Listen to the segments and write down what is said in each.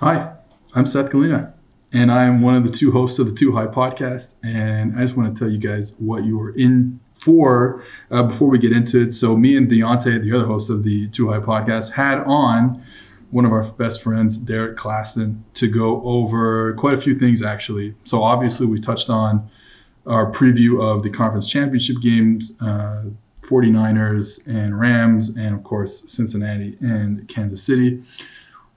Hi, I'm Seth Galina, and I'm one of the two hosts of the Too High podcast. And I just want to tell you guys what you are in for uh, before we get into it. So, me and Diante, the other host of the Too High podcast, had on one of our best friends, Derek Klassen, to go over quite a few things actually. So, obviously, we touched on our preview of the conference championship games. Uh, 49ers and Rams, and of course, Cincinnati and Kansas City.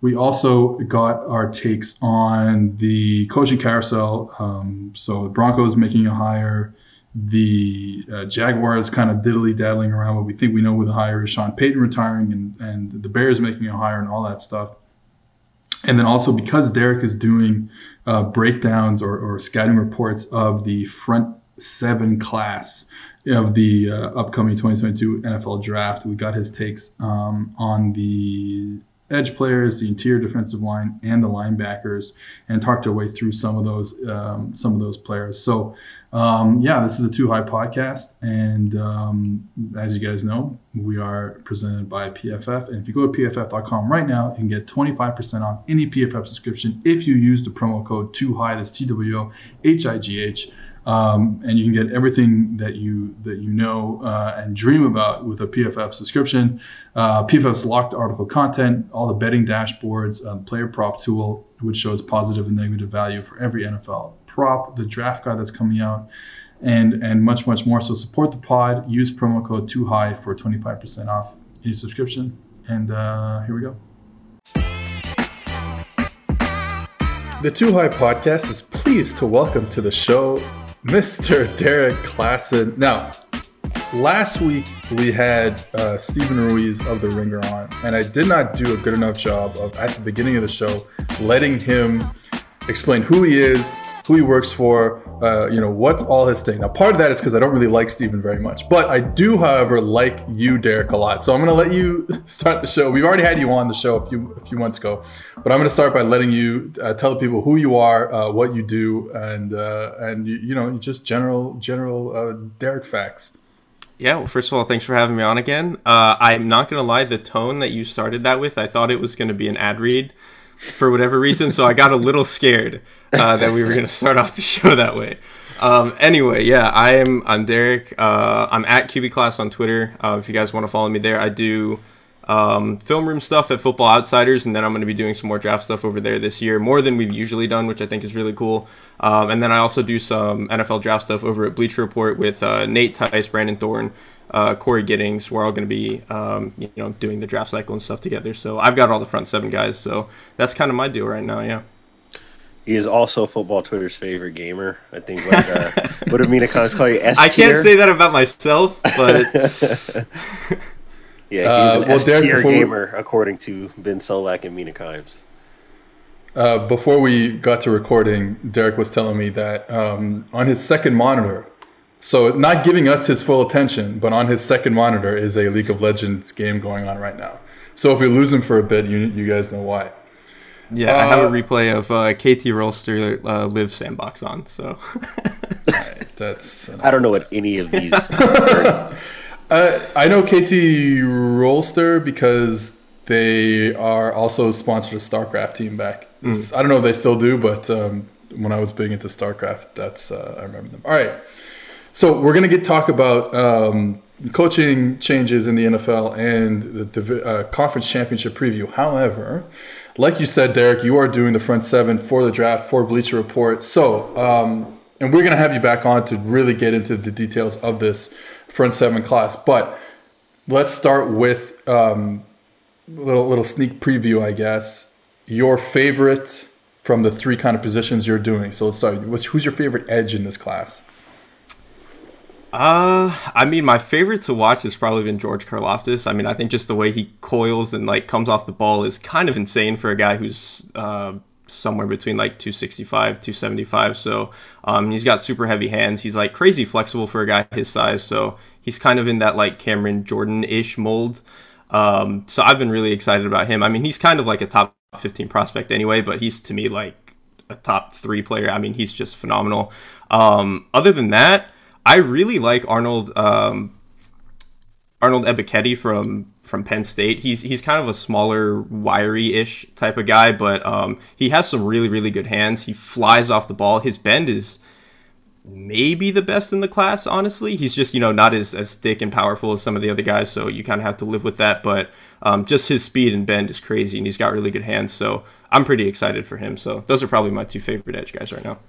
We also got our takes on the coaching carousel. Um, so the Broncos making a hire, the uh, Jaguars kind of diddly daddling around, but we think we know who the hire is. Sean Payton retiring, and, and the Bears making a hire, and all that stuff. And then also because Derek is doing uh, breakdowns or, or scouting reports of the front seven class of the uh, upcoming 2022 NFL draft, we got his takes um, on the edge players, the interior defensive line, and the linebackers, and talked our way through some of those um, some of those players. So, um, yeah, this is a Too High podcast, and um, as you guys know, we are presented by PFF. And if you go to pff.com right now, you can get 25% off any PFF subscription if you use the promo code Too High. That's T W O H I G H. Um, and you can get everything that you that you know uh, and dream about with a PFF subscription. Uh, PFF's locked article content, all the betting dashboards, um, player prop tool, which shows positive and negative value for every NFL prop, the draft guide that's coming out, and and much much more. So support the pod. Use promo code Too High for 25% off any subscription. And uh, here we go. The Too High podcast is pleased to welcome to the show Mr. Derek Klassen. Now, last week we had uh, Steven Ruiz of The Ringer on, and I did not do a good enough job of, at the beginning of the show, letting him explain who he is, who he works for, uh, you know, what's all his thing. Now, part of that is because I don't really like Steven very much, but I do, however, like you, Derek, a lot. So I'm going to let you start the show. We've already had you on the show a few a few months ago, but I'm going to start by letting you uh, tell people who you are, uh, what you do, and uh, and you, you, know, just general general uh, Derek facts. Yeah, well, first of all, thanks for having me on again. I'm not going to lie, the tone that you started that with, I thought it was going to be an ad read for whatever reason, so I got a little scared uh, that we were going to start off the show that way. Um, anyway, yeah, I am. I'm Derek. Uh, I'm at QBKlass on Twitter. Uh, if you guys want to follow me there, I do um, film room stuff at Football Outsiders, and then I'm going to be doing some more draft stuff over there this year, more than we've usually done, which I think is really cool. Um, and then I also do some NFL draft stuff over at Bleacher Report with uh, Nate Tice, Brandon Thorn, uh, Cory Giddings. We're all going to be, um, you know, doing the draft cycle and stuff together. So I've got all the front seven guys. So that's kind of my deal right now. Yeah. He is also football Twitter's favorite gamer. I think like uh, what Amina Khan's call you S I can't say that about myself, but yeah, he's an uh, well, S tier gamer according to Ben Solak and Mina Kimes. Uh, before we got to recording, Derek was telling me that um, on his second monitor, so not giving us his full attention, but on his second monitor is a League of Legends game going on right now. So if we lose him for a bit, you you guys know why. Yeah, uh, I have a uh, replay of uh, KT Rolster uh, Liiv SANDBOX on. So right, that's. I don't know what any of these. uh, I know KT Rolster because they are also sponsored a StarCraft team back. Mm. I don't know if they still do, but um, when I was big into StarCraft, that's uh, I remember them. All right. So we're going to get talk about um, coaching changes in the NFL and the uh, conference championship preview. However, like you said, Derek, you are doing the front seven for the draft for Bleacher Report. So, um, and we're going to have you back on to really get into the details of this front seven class. But let's start with um, a little little sneak preview, I guess. Your favorite from the three kind of positions you're doing. So let's start. What's, who's your favorite edge in this class? Uh, I mean, my favorite to watch has probably been George Karlaftis. I mean, I think just the way he coils and like comes off the ball is kind of insane for a guy who's uh, somewhere between like 265, 275. So um, he's got super heavy hands. He's like crazy flexible for a guy his size. So he's kind of in that like Cameron Jordan ish mold. Um, so I've been really excited about him. I mean, he's kind of like a top 15 prospect anyway, but he's to me like a top three player. I mean, he's just phenomenal. Um, other than that, I really like Arnold. Um, Arnold Ebiketie from from Penn State. He's he's kind of a smaller, wiry-ish type of guy, but um, he has some really really good hands. He flies off the ball. His bend is maybe the best in the class. Honestly, he's just you know not as as thick and powerful as some of the other guys, so you kind of have to live with that. But um, just his speed and bend is crazy, and he's got really good hands. So I'm pretty excited for him. So those are probably my two favorite edge guys right now.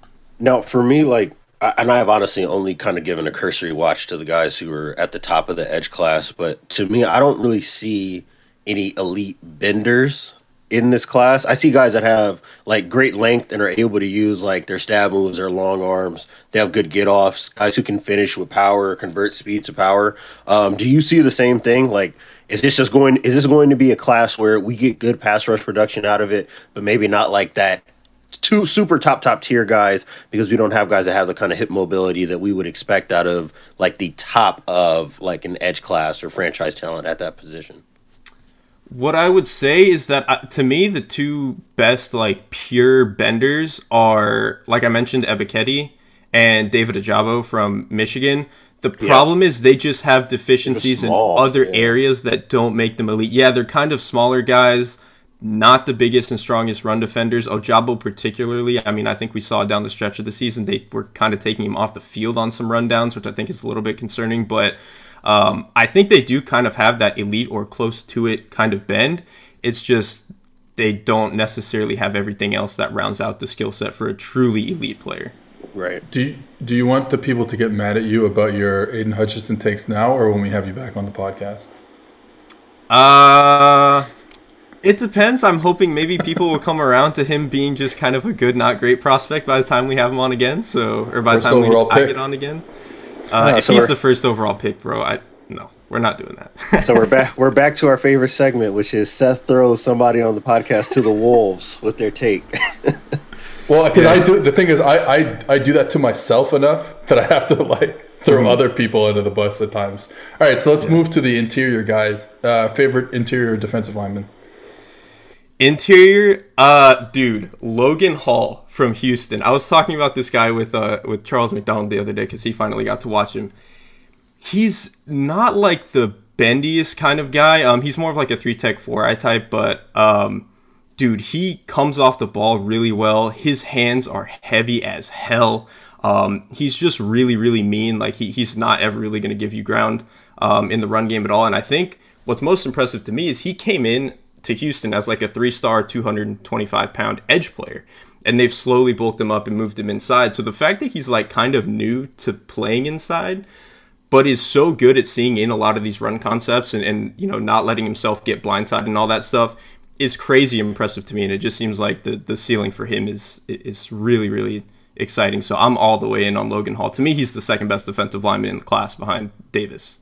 Now, for me, like and I have honestly only kind of given a cursory watch to the guys who are at the top of the edge class, but to me, I don't really see any elite benders in this class. I see guys that have like great length and are able to use like their stab moves, their long arms. They have good get offs. Guys who can finish with power, convert speed to power. Um, do you see the same thing? Like, is this just going? Is this going to be a class where we get good pass rush production out of it, but maybe not like that two super top top tier guys because we don't have guys that have the kind of hip mobility that we would expect out of like the top of like an edge class or franchise talent at that position. What I would say is that uh, to me the two best like pure benders are like I mentioned Ebiketie and David Ojabo from Michigan. The problem yeah. is they just have deficiencies small, in other yeah. areas that don't make them elite. Yeah, they're kind of smaller guys not the biggest and strongest run defenders. Ojabo particularly. I mean, I think we saw down the stretch of the season they were kind of taking him off the field on some rundowns, which I think is a little bit concerning. But um, I think they do kind of have that elite or close to it kind of bend. It's just they don't necessarily have everything else that rounds out the skill set for a truly elite player. Right. Do you, do you want the people to get mad at you about your Aidan Hutchinson takes now, or when we have you back on the podcast? Uh it depends. I'm hoping maybe people will come around to him being just kind of a good, not great prospect by the time we have him on again. So, or by first the time we I get on again. Uh, if so he's the first overall pick, bro, I no, we're not doing that. so we're back. We're back to our favorite segment, which is Seth throws somebody on the podcast to the wolves with their take. well, because yeah. I do. The thing is, I, I I do that to myself enough that I have to like throw mm-hmm. other people under the bus at times. All right, so let's yeah. move to the interior guys. Uh, favorite interior defensive lineman. Interior, uh, dude, Logan Hall from Houston. I was talking about this guy with uh with Charles McDonald the other day because he finally got to watch him. He's not like the bendiest kind of guy. Um, he's more of like a three tech four eye type, but um, dude, he comes off the ball really well. His hands are heavy as hell. Um, he's just really, really mean. Like he, he's not ever really going to give you ground um, in the run game at all. And I think what's most impressive to me is he came in to Houston as like a three star, 225 pound edge player. And they've slowly bulked him up and moved him inside. So the fact that he's like kind of new to playing inside, but is so good at seeing in a lot of these run concepts and, and you know, not letting himself get blindsided and all that stuff is crazy impressive to me. And it just seems like the, the ceiling for him is is really, really exciting. So I'm all the way in on Logan Hall. To me, he's the second best defensive lineman in the class behind Davis.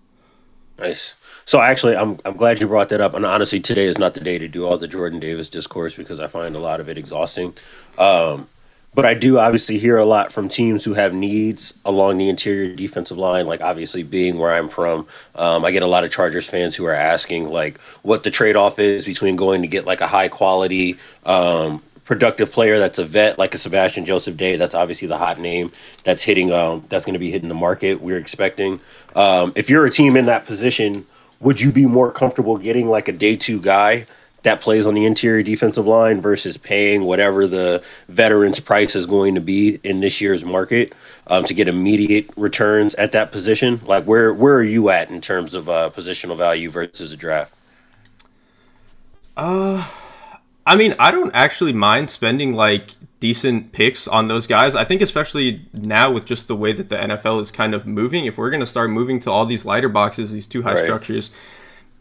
Nice. So actually, I'm I'm glad you brought that up. And honestly, today is not the day to do all the Jordan Davis discourse because I find a lot of it exhausting. Um, but I do obviously hear a lot from teams who have needs along the interior defensive line. Like obviously, being where I'm from, um, I get a lot of Chargers fans who are asking like what the trade off is between going to get like a high quality um, productive player that's a vet like a Sebastian Joseph Day. That's obviously the hot name that's hitting. Um, that's going to be hitting the market. We're expecting. Um, if you're a team in that position, would you be more comfortable getting like a day two guy that plays on the interior defensive line versus paying whatever the veterans price is going to be in this year's market um, to get immediate returns at that position? Like where where are you at in terms of uh, positional value versus a draft? Uh I mean, I don't actually mind spending like decent picks on those guys. I think especially now with just the way that the NFL is kind of moving, if we're going to start moving to all these lighter boxes, these two high right. structures,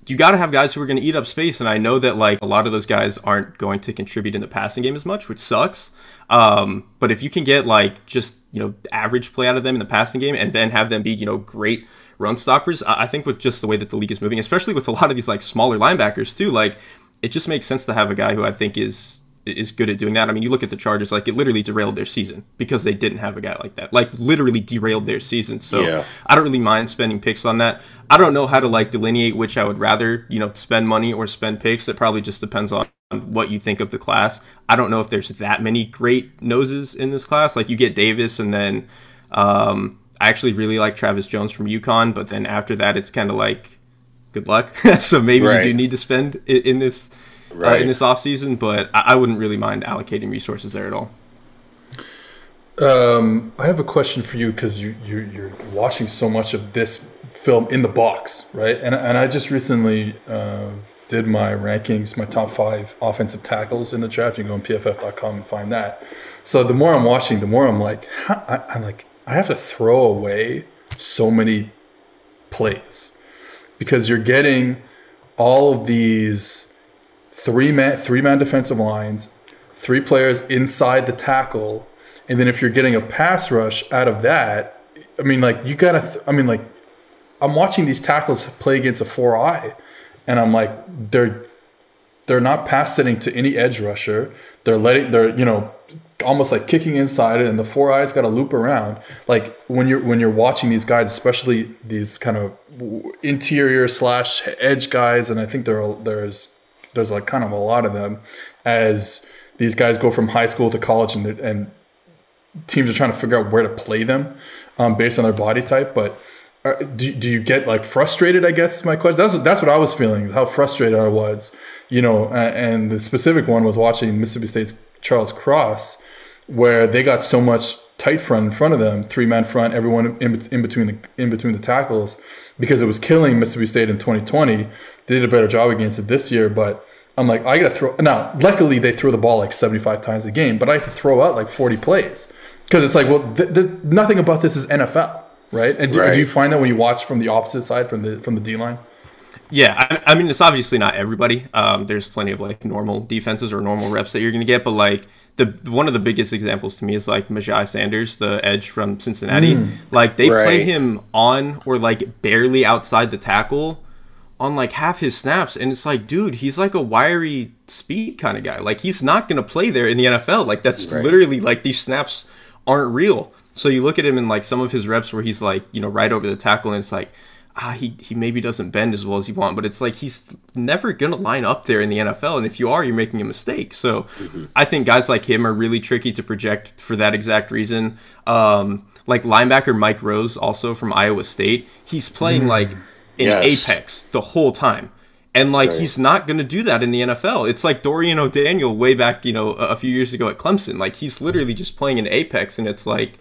you got to have guys who are going to eat up space. And I know that like a lot of those guys aren't going to contribute in the passing game as much, which sucks. Um, but if you can get like just you know average play out of them in the passing game and then have them be you know great run stoppers, I think with just the way that the league is moving, especially with a lot of these like smaller linebackers too, like it just makes sense to have a guy who I think is is good at doing that. I mean, you look at the Chargers, like it literally derailed their season because they didn't have a guy like that. Like literally derailed their season. So yeah. I don't really mind spending picks on that. I don't know how to like delineate which I would rather, you know, spend money or spend picks. It probably just depends on what you think of the class. I don't know if there's that many great noses in this class. Like you get Davis and then um, I actually really like Travis Jones from UConn, but then after that it's kind of like good luck. so maybe right. you do need to spend in, in this right. uh, in this off season, but I, I, wouldn't really mind allocating resources there at all. Um, I have a question for you because you, you you're watching so much of this film in the box, right? And and I just recently uh, did my rankings, my top five offensive tackles in the draft. You can go on pff.com and find that. So the more I'm watching, the more I'm like, I, I'm like, I have to throw away so many plays because you're getting all of these three man three man defensive lines, three players inside the tackle, and then if you're getting a pass rush out of that, I mean, like you gotta. Th- I mean, like I'm watching these tackles play against a four eye, and I'm like, they're they're not pass setting to any edge rusher. They're letting they're you know almost like kicking inside it, and the four eyes got to loop around. Like when you're when you're watching these guys, especially these kind of interior slash edge guys, and I think there are, there's there's like kind of a lot of them as these guys go from high school to college and and teams are trying to figure out where to play them um, based on their body type. But uh, do, do you get like frustrated? I guess is my question. That's what, that's what I was feeling. How frustrated I was, you know. And the specific one was watching Mississippi State's Charles Cross, where they got so much tight front in front of them, three man front, everyone in, in between the in between the tackles, because it was killing Mississippi State in 2020. They did a better job against it this year, but I'm like, I gotta throw. Now, luckily they throw the ball like 75 times a game, but I have to throw out like 40 plays because it's like, well, th- th- nothing about this is NFL, right? And do, right. do, you find that when you watch from the opposite side, from the from the D line? Yeah, I, I, mean, it's obviously not everybody. Um, there's plenty of like normal defenses or normal reps that you're going to get, but like the one of the biggest examples to me is like Myjai Sanders, the edge from Cincinnati. Mm, like they right. play him on or like barely outside the tackle on like half his snaps, and it's like, dude, he's like a wiry speed kind of guy. Like he's not going to play there in the NFL. Like that's right. literally like these snaps aren't real. So you look at him in like some of his reps where he's like, you know, right over the tackle, and it's like, ah, he, he maybe doesn't bend as well as he want, but it's like he's never going to line up there in the NFL. And if you are, you're making a mistake. So mm-hmm. I think guys like him are really tricky to project for that exact reason. Um, like linebacker Mike Rose, also from Iowa State, he's playing mm. like in yes. apex the whole time. And like right. he's not going to do that in the NFL. It's like Dorian O'Daniel way back, you know, a few years ago at Clemson. Like he's literally just playing in apex, and it's like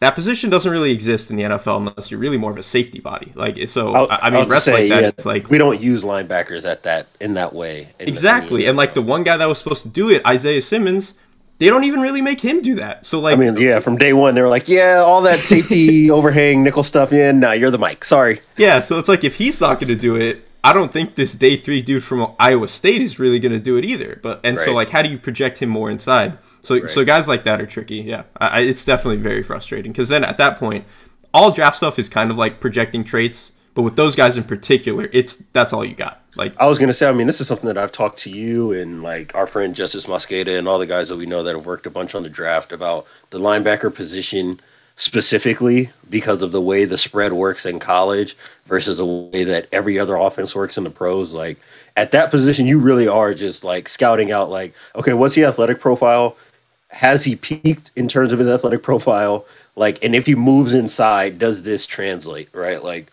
that position doesn't really exist in the NFL unless you're really more of a safety body. Like so, I'll, I mean, say, like that, yeah, it's like we don't use linebackers at that in that way. exactly, and like the one guy that was supposed to do it, Isaiah Simmons, they don't even really make him do that. So like, I mean, yeah, from day one they were like, yeah, all that safety overhang nickel stuff. Yeah, now you're the Mike. Sorry. Yeah, so it's like if he's not going to do it, I don't think this day three dude from Iowa State is really going to do it either. But and right. so like, how do you project him more inside? So right. so guys like that are tricky. Yeah, I, it's definitely very frustrating because then at that point, all draft stuff is kind of like projecting traits. But with those guys in particular, it's that's all you got. Like I was gonna say, I mean, this is something that I've talked to you and like our friend Justice Mosqueda and all the guys that we know that have worked a bunch on the draft about the linebacker position specifically because of the way the spread works in college versus the way that every other offense works in the pros. Like at that position, you really are just like scouting out, like, okay, what's the athletic profile? Has he peaked in terms of his athletic profile? Like, and if he moves inside, does this translate? Right? Like,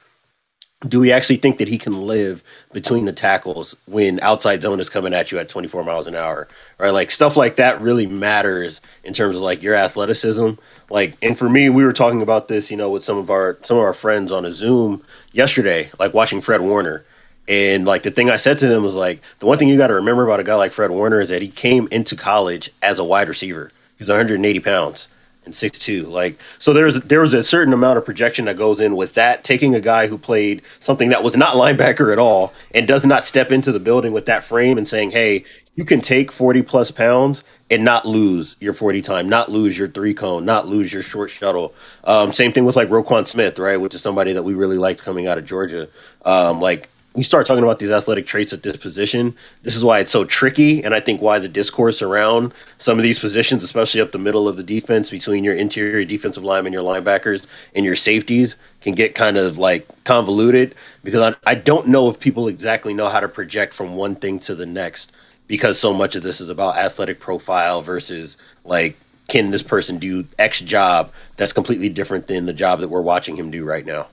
do we actually think that he can live between the tackles when outside zone is coming at you at 24 miles an hour right like stuff like that really matters in terms of like your athleticism like and for me we were talking about this you know with some of our some of our friends on a zoom yesterday like watching fred warner and like the thing I said to them was like, the one thing you got to remember about a guy like Fred Warner is that he came into college as a wide receiver. He was 180 pounds and 6'2". Like so, there's there was a certain amount of projection that goes in with that. Taking a guy who played something that was not linebacker at all and does not step into the building with that frame and saying, hey, you can take 40 plus pounds and not lose your 40 time, not lose your three cone, not lose your short shuttle. Um, same thing with like Roquan Smith, right? Which is somebody that we really liked coming out of Georgia. Um, like you start talking about these athletic traits at this position, this is why it's so tricky. And I think why the discourse around some of these positions, especially up the middle of the defense between your interior defensive linemen, your linebackers, and your safeties, can get kind of like convoluted because I, I don't know if people exactly know how to project from one thing to the next because so much of this is about athletic profile versus like can this person do X job that's completely different than the job that we're watching him do right now.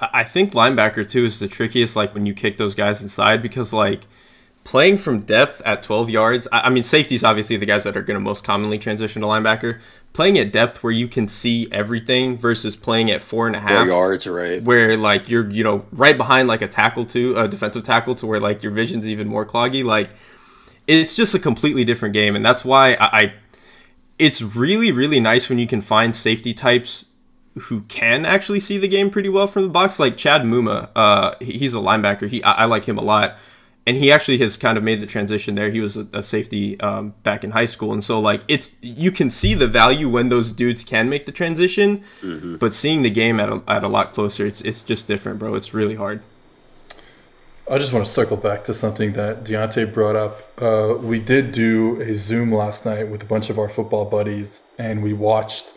I think linebacker too is the trickiest. Like when you kick those guys inside, because like playing from depth at 12 yards. I, I mean, safeties obviously the guys that are going to most commonly transition to linebacker. Playing at depth where you can see everything versus playing at four and a half Four yards, right? where like you're you know right behind like a tackle to a defensive tackle to where like your vision's even more cloggy like it's just a completely different game and that's why I, I it's really really nice when you can find safety types who can actually see the game pretty well from the box like Chad Muma uh he's a linebacker he I, I like him a lot and he actually has kind of made the transition there. He was a, a safety um, back in high school, and so like it's you can see the value when those dudes can make the transition, but seeing the game at a, at a lot closer, it's it's just different, bro. It's really hard. I just want to circle back to something that Diante brought up. Uh, we did do a Zoom last night with a bunch of our football buddies, and we watched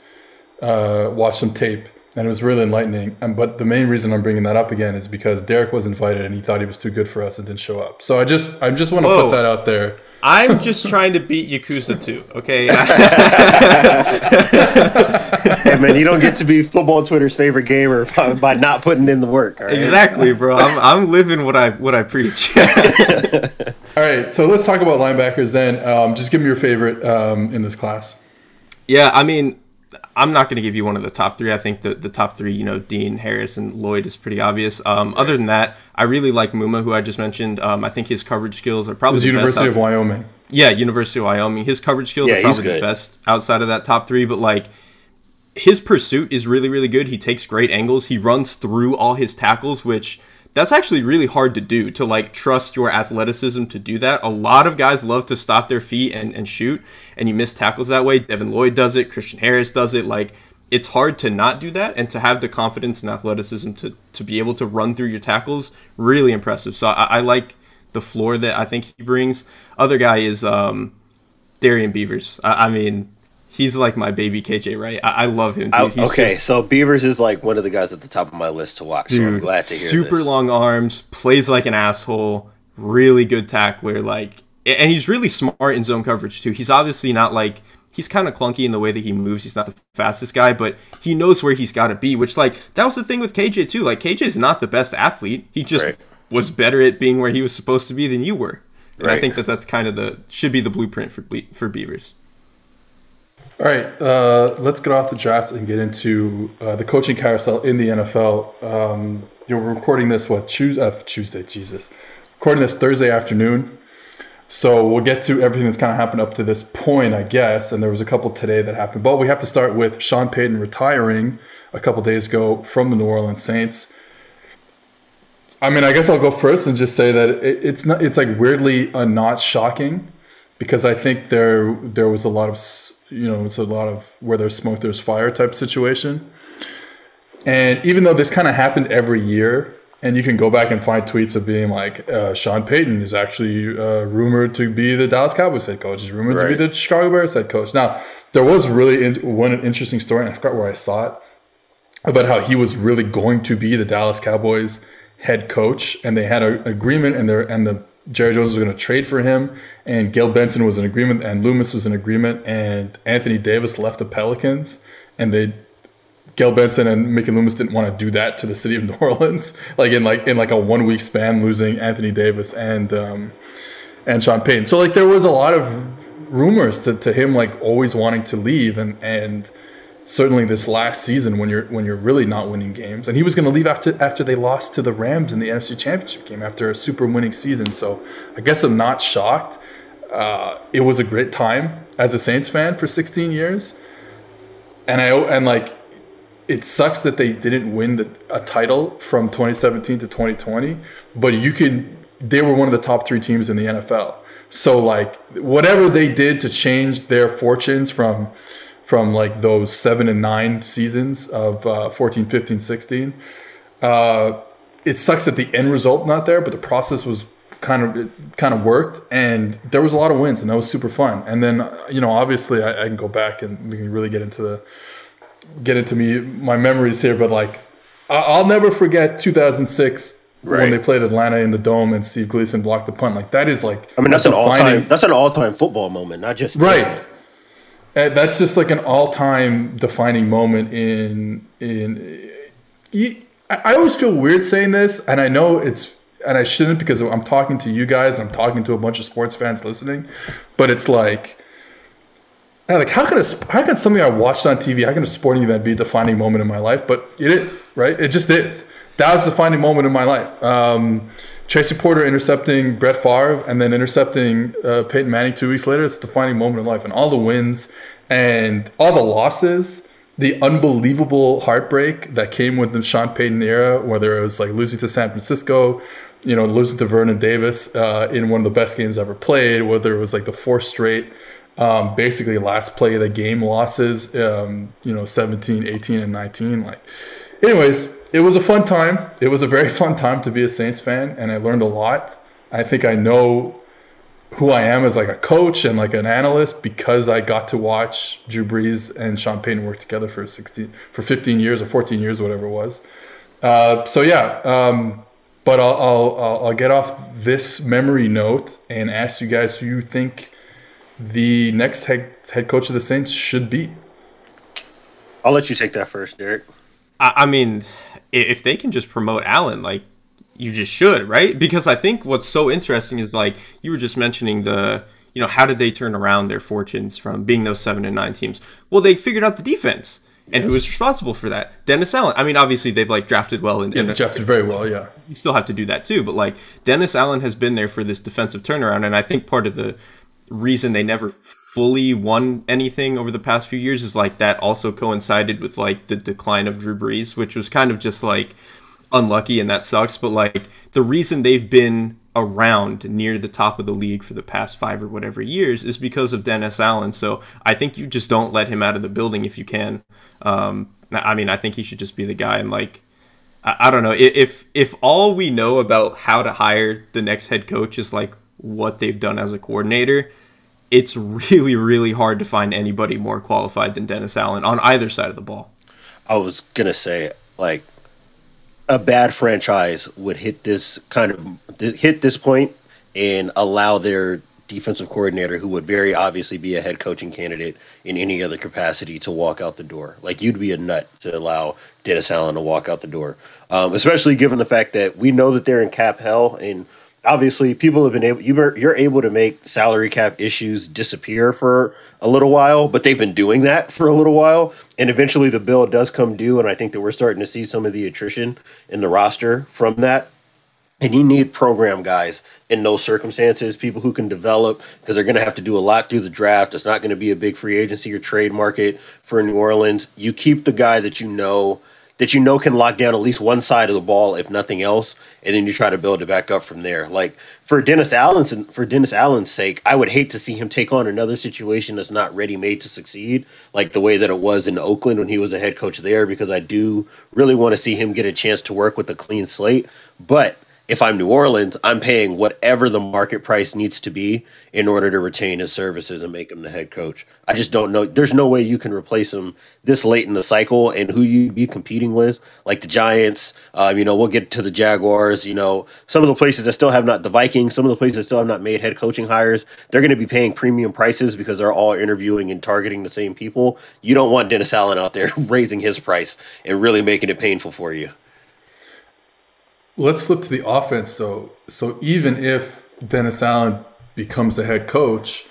uh, watched some tape, and it was really enlightening. And but the main reason I'm bringing that up again is because Derek was invited, and he thought he was too good for us and didn't show up. So I just I just want to put that out there. I'm just trying to beat Yakuza 2, okay? hey man, you don't get to be football Twitter's favorite gamer by, by not putting in the work. all right? exactly, bro. I'm, I'm living what I what I preach. All right, so let's talk about linebackers then. Um, just give me your favorite um, in this class. Yeah, I mean, I'm not going to give you one of the top three. I think the, the top three, you know, Dean, Harris, and Lloyd is pretty obvious. Um, Other than that, I really like Muma, who I just mentioned. Um, I think his coverage skills are probably the University best of Wyoming. Yeah, University of Wyoming. His coverage skills Yeah, are probably the best outside of that top three, but like his pursuit is really, really good. He takes great angles. He runs through all his tackles, which that's actually really hard to do to like trust your athleticism to do that. A lot of guys love to stop their feet and, and shoot, and you miss tackles that way. Devin Lloyd does it, Christian Harris does it. Like it's hard to not do that and to have the confidence and athleticism to, to be able to run through your tackles. Really impressive. So I, I like the floor that I think he brings. Other guy is um, Darrian Beavers. I, I mean, he's like my baby KJ, right? I, I love him. Dude. I- okay, just- so Beavers is like one of the guys at the top of my list to watch. so I'm glad to hear super this. long arms, plays like an asshole, really good tackler, like, and he's really smart in zone coverage too. He's obviously not like he's kind of clunky in the way that he moves. He's not the fastest guy, but he knows where he's got to be. Which like that was the thing with KJ too. Like KJ is not the best athlete. He just Right. was better at being where he was supposed to be than you were. And I think that that's kind of the should be the blueprint for for Beavers. All right, uh, let's get off the draft and get into uh, the coaching carousel in the NFL. Um, you're recording this what Tuesday? Uh, Tuesday, Jesus. Recording this Thursday afternoon. So we'll get to everything that's kind of happened up to this point, I guess. And there was a couple today that happened, but we have to start with Sean Payton retiring a couple days ago from the New Orleans Saints. I mean, I guess I'll go first and just say that it, it's not. It's like weirdly uh, not shocking because I think there there was a lot of you know it's a lot of where there's smoke there's fire type situation. And even though this kind of happened every year, and you can go back and find tweets of being like, uh, Sean Payton is actually uh, rumored to be the Dallas Cowboys head coach, is rumored to be the Chicago Bears head coach. Now, there was really in, one interesting story, and I forgot where I saw it, about how he was really going to be the Dallas Cowboys head coach, and they had an agreement, and and the Jerry Jones was going to trade for him, and Gayle Benson was in agreement, and Loomis was in agreement, and Anthony Davis left the Pelicans, and they Gayle Benson and Mickey Loomis didn't want to do that to the city of New Orleans, like in like in like a one week span, losing Anthony Davis and um, and Sean Payton. So like there was a lot of rumors to, to him like always wanting to leave, and and certainly this last season when you're when you're really not winning games, and he was going to leave after after they lost to the Rams in the NFC Championship game after a super winning season. So I guess I'm not shocked. Uh, it was a great time as a Saints fan for 16 years, and I and like it sucks that they didn't win the, a title from 2017 to 2020, but you can they were one of the top 3 teams in the NFL. So like whatever they did to change their fortunes from from like those 7 and 9 seasons of uh, 14, 15, 16, uh, it sucks that the end result not there, but the process was kind of it kind of worked, and there was a lot of wins, and that was super fun. And then you know, obviously, I, I can go back and we can really get into the get into me my memories here, but like I- I'll never forget 2006 when they played Atlanta in the dome and Steve Gleason blocked the punt. Like that is like I mean, that's a an all time That's an all time football moment, not just right. And that's just like an all-time defining moment in in. I always feel weird saying this, and I know it's and I shouldn't because I'm talking to you guys. I'm talking to a bunch of sports fans listening, but it's like, eh, like how can a, how can something I watched on TV, how can a sporting event be a defining moment in my life? But it is, right? It just is. That was the defining moment in my life. Um, Tracy Porter intercepting Brett Favre and then intercepting uh, Peyton Manning two weeks later. It's a defining moment in life, and all the wins and all the losses the unbelievable heartbreak that came with the Sean Payton era, whether it was like losing to San Francisco, you know, losing to Vernon Davis uh, in one of the best games ever played, whether it was like the four straight, um, basically last play of the game losses, um, you know, 17, 18, and 19. Like, anyways, it was a fun time. It was a very fun time to be a Saints fan, and I learned a lot. I think I know who I am as like a coach and like an analyst because I got to watch Drew Brees and Sean Payton work together for 16, for 15 years or 14 years, whatever it was. Uh, so yeah, um, but I'll, I'll, I'll get off this memory note and ask you guys who you think the next head, head coach of the Saints should be. I'll let you take that first, Derek. I, I mean, if they can just promote Allen, like you just should, right? Because I think what's so interesting is like you were just mentioning the you know how did they turn around their fortunes from being those seven and nine teams? Well, they figured out the defense. And yes. who was responsible for that? Dennis Allen. I mean, obviously they've like drafted well and, yeah, and drafted very well. Yeah, you still have to do that too. But like Dennis Allen has been there for this defensive turnaround, and I think part of the reason they never fully won anything over the past few years is like that also coincided with like the decline of Drew Brees, which was kind of just like unlucky and that sucks. But like the reason they've been around near the top of the league for the past five or whatever years is because of Dennis Allen. So I think you just don't let him out of the building if you can. Um, I mean, I think he should just be the guy. And like, I, I don't know if if all we know about how to hire the next head coach is like what they've done as a coordinator. It's really, really hard to find anybody more qualified than Dennis Allen on either side of the ball. I was gonna say, like, a bad franchise would hit this kind of hit this point and allow their defensive coordinator, who would very obviously be a head coaching candidate in any other capacity, to walk out the door. Like you'd be a nut to allow Dennis Allen to walk out the door, um, especially given the fact that we know that they're in cap hell and obviously people have been able you're able to make salary cap issues disappear for a little while but they've been doing that for a little while and eventually the bill does come due and i think that we're starting to see some of the attrition in the roster from that and you need program guys in those circumstances, people who can develop because they're going to have to do a lot through the draft. It's not going to be a big free agency or trade market for New Orleans. You keep the guy that you know that you know can lock down at least one side of the ball, if nothing else, and then you try to build it back up from there. Like for Dennis Allen's for Dennis Allen's sake, I would hate to see him take on another situation that's not ready made to succeed, like the way that it was in Oakland when he was a head coach there, because I do really want to see him get a chance to work with a clean slate. But if I'm New Orleans, I'm paying whatever the market price needs to be in order to retain his services and make him the head coach. I just don't know. There's no way you can replace him this late in the cycle and who you'd be competing with, like the Giants. Um, you know, we'll get to the Jaguars. You know, some of the places that still have not, the Vikings, some of the places that still have not made head coaching hires, they're going to be paying premium prices because they're all interviewing and targeting the same people. You don't want Dennis Allen out there raising his price and really making it painful for you. Let's flip to the offense, though. So even if Dennis Allen becomes the head coach,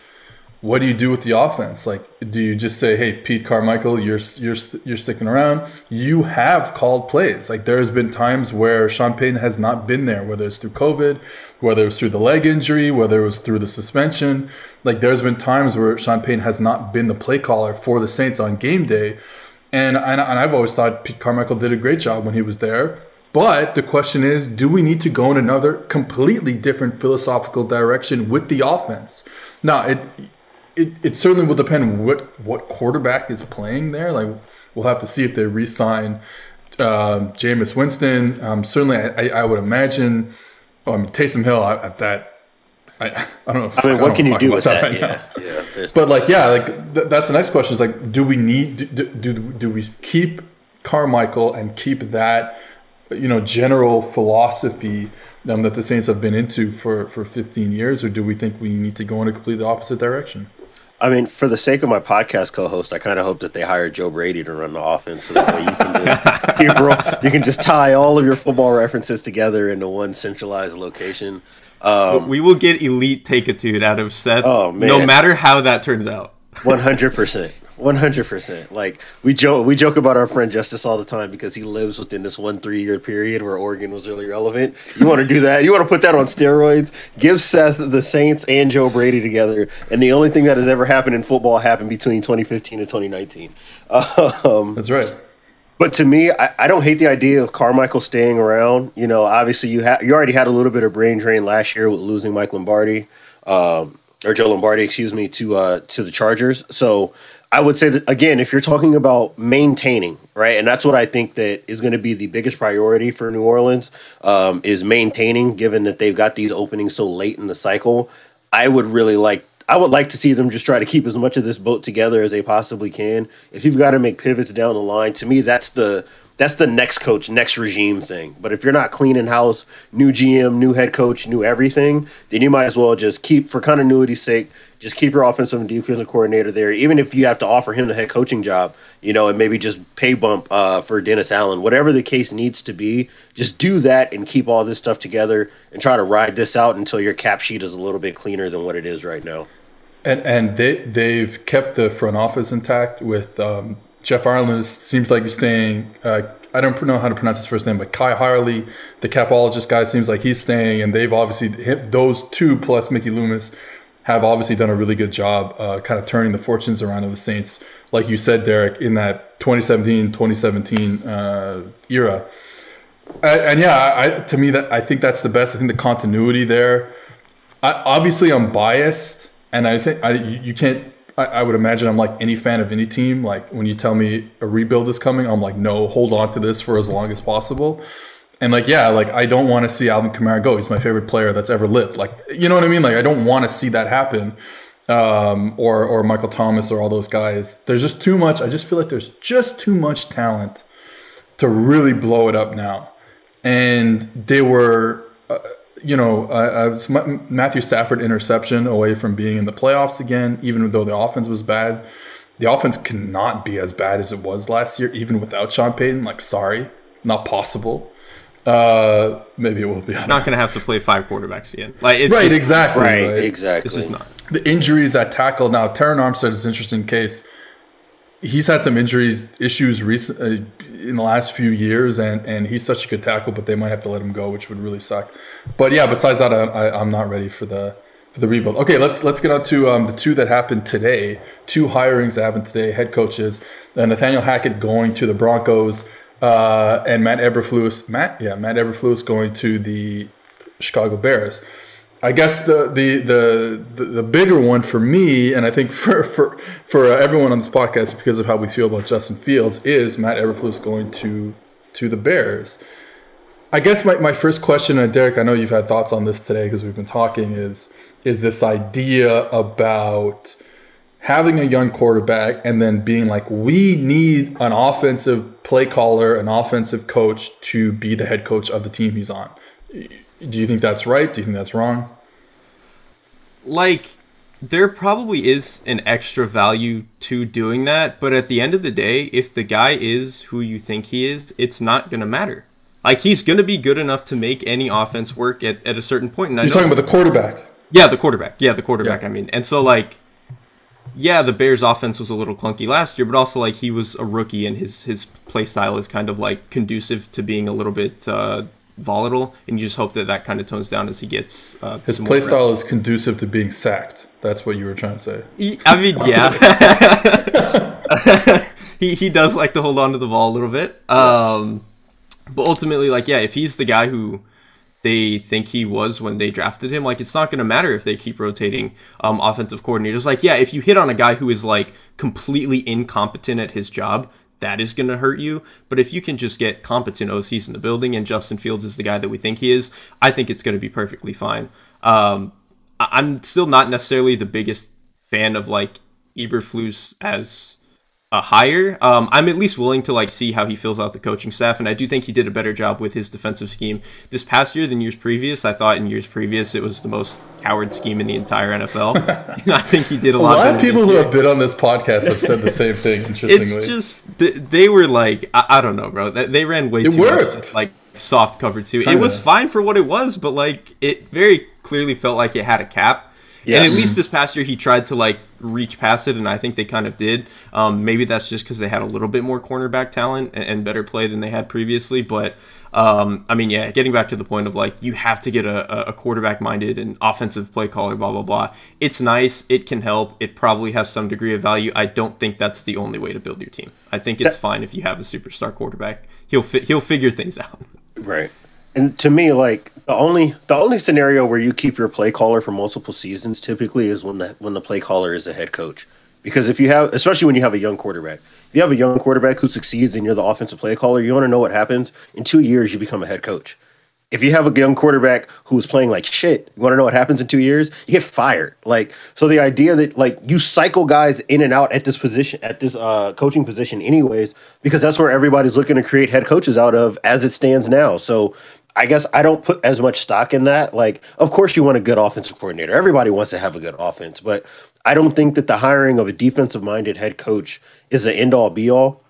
what do you do with the offense? Like, do you just say, "Hey, Pete Carmichael, you're you're you're sticking around"? You have called plays. Like, there has been times where Sean Payton has not been there, whether it's through COVID, whether it was through the leg injury, whether it was through the suspension. Like, there's been times where Sean Payton has not been the play caller for the Saints on game day, and and, and I've always thought Pete Carmichael did a great job when he was there. But the question is, do we need to go in another completely different philosophical direction with the offense? Now, it it, it certainly will depend what what quarterback is playing there. Like we'll have to see if they re-sign uh, Jameis Winston. Um, certainly, I, I, would imagine. Oh, I mean, Taysom Hill at that. I, I don't know. I mean, what can you do with that? that right yeah, yeah. But like, yeah, like th- that's the next question. Is like, do we need do, do do we keep Carmichael and keep that? You know general philosophy um, that the Saints have been into for for 15 years, or do we think we need to go in a completely opposite direction? I mean, for the sake of my podcast co-host, I kind of hope that they hire Joe Brady to run the offense, so that way you can just you, bro, you can just tie all of your football references together into one centralized location. Um, we will get elite take-a-tude out of Seth, Oh, man. no matter how that turns out. One hundred percent. One hundred percent. Like we joke, we joke about our friend Justice all the time because he lives within this one three-year period where Oregon was really relevant. You want to do that? You want to put that on steroids? Give Seth the Saints and Joe Brady together, and the only thing that has ever happened in football happened between 2015 and 2019. Um, That's right. but to me, I, I don't hate the idea of Carmichael staying around. You know, obviously you had you already had a little bit of brain drain last year with losing Mike Lombardi, um, or Joe Lombardi, excuse me, to uh, to the Chargers. So I would say that again, if you're talking about maintaining, right, and that's what I think that is going to be the biggest priority for New Orleans um, is maintaining. Given that they've got these openings so late in the cycle, I would really like. I would like to see them just try to keep as much of this boat together as they possibly can. If you've got to make pivots down the line, to me, that's the that's the next coach, next regime thing. But if you're not cleaning house, new GM, new head coach, new everything, then you might as well just keep, for continuity's sake, just keep your offensive and defensive coordinator there. Even if you have to offer him the head coaching job, you know, and maybe just pay bump uh, for Dennis Allen, whatever the case needs to be, just do that and keep all this stuff together and try to ride this out until your cap sheet is a little bit cleaner than what it is right now. And and they they've kept the front office intact with um, Jeff Ireland. Seems like he's staying. Uh, I don't know how to pronounce his first name, but Khai Harley, the capologist guy, seems like he's staying. And they've obviously those two plus Mickey Loomis have obviously done a really good job, uh, kind of turning the fortunes around of the Saints, like you said, Derek, in that 2017 2017 uh, era. And, and yeah, I, to me, that I think that's the best. I think the continuity there. I, obviously, I'm biased, and I think I, you can't. I, I would imagine I'm like any fan of any team. Like when you tell me a rebuild is coming, I'm like, no, hold on to this for as long as possible. And like, yeah, like I don't want to see Alvin Kamara go. He's my favorite player that's ever lived. Like, you know what I mean? Like, I don't want to see that happen. Um, or or Michael Thomas or all those guys. There's just too much. I just feel like there's just too much talent to really blow it up now. And they were, uh, you know, uh, uh, Matthew Stafford interception away from being in the playoffs again, even though the offense was bad. The offense cannot be as bad as it was last year, even without Sean Payton. Like, sorry, not possible. Uh, maybe it will be. Not going to have to play five quarterbacks again. Like it's right, just- exactly. Right, right. exactly. This is not. the injuries at tackle now. Terron Armstead is an interesting case. He's had some injuries issues recent uh, in the last few years, and and he's such a good tackle, but they might have to let him go, which would really suck. But yeah, besides that, I, I'm not ready for the for the rebuild. Okay, let's let's get on to um, the two that happened today. Two hirings that happened today. Head coaches: uh, Nathaniel Hackett going to the Broncos, uh, and Matt Eberflus. Matt, yeah, Matt Eberflus going to the Chicago Bears. I guess the, the the the the bigger one for me, and I think for for for uh, everyone on this podcast, because of how we feel about Justin Fields, is Matt Eberflus going to to the Bears. I guess my, my first question, Derek, I know you've had thoughts on this today because we've been talking, is is this idea about having a young quarterback and then being like, we need an offensive play caller, an offensive coach to be the head coach of the team he's on. Do you think that's right? Do you think that's wrong? like there probably is an extra value to doing that, but at the end of the day, if the guy is who you think he is, it's not going to matter. Like he's going to be good enough to make any offense work at, at a certain point. And You're talking about the quarterback. yeah, the quarterback. Yeah, the quarterback. Yeah. I mean, and so like, yeah, the Bears' offense was a little clunky last year, but also like he was a rookie and his his play style is kind of like conducive to being a little bit uh, volatile, and you just hope that that kind of tones down as he gets uh, His some play more reps. style is conducive to being sacked. That's what you were trying to say. He- I mean, yeah. he he does like to hold on to the ball a little bit. Um, but ultimately, like, yeah, if he's the guy who they think he was when they drafted him, like, it's not going to matter if they keep rotating um, offensive coordinators. Like, yeah, if you hit on a guy who is like completely incompetent at his job. That is going to hurt you, but if you can just get competent OCs in the building and Justin Fields is the guy that we think he is, I think it's going to be perfectly fine. Um, I'm still not necessarily the biggest fan of like Eberflus as a hire. Um, I'm at least willing to like see how he fills out the coaching staff, and I do think he did a better job with his defensive scheme this past year than years previous. I thought in years previous it was the most coward scheme in the entire NFL. I think he did a, a lot. lot of people who have been on this podcast have said the same thing. Interestingly, it's just they, they were like I, I, don't know, bro. They, they ran way it too worked. much like soft cover too. Kinda. It was fine for what it was, but like it very clearly felt like it had a cap. Yes. And at least this past year, he tried to like reach past it, and I think they kind of did. Um, maybe that's just because they had a little bit more cornerback talent and, and, better play than they had previously. But um, I mean, yeah, getting back to the point of like you have to get a, a quarterback minded and offensive play caller, blah blah blah. It's nice. It can help. It probably has some degree of value. I don't think that's the only way to build your team. I think it's that, fine if you have a superstar quarterback. He'll fi- he'll figure things out. Right. And to me, like the only the only scenario where you keep your play caller for multiple seasons typically is when the when the play caller is a head coach. Because if you have, especially when you have a young quarterback, if you have a young quarterback who succeeds and you're the offensive play caller, you want to know what happens. In two years, you become a head coach. If you have a young quarterback who's playing like shit, you want to know what happens in two years? You get fired. Like so, the idea that like you cycle guys in and out at this position, at this uh, coaching position, anyways, because that's where everybody's looking to create head coaches out of as it stands now. So I guess I don't put as much stock in that. Like, of course, you want a good offensive coordinator. Everybody wants to have a good offense, but I don't think that the hiring of a defensive minded head coach is the end all be all.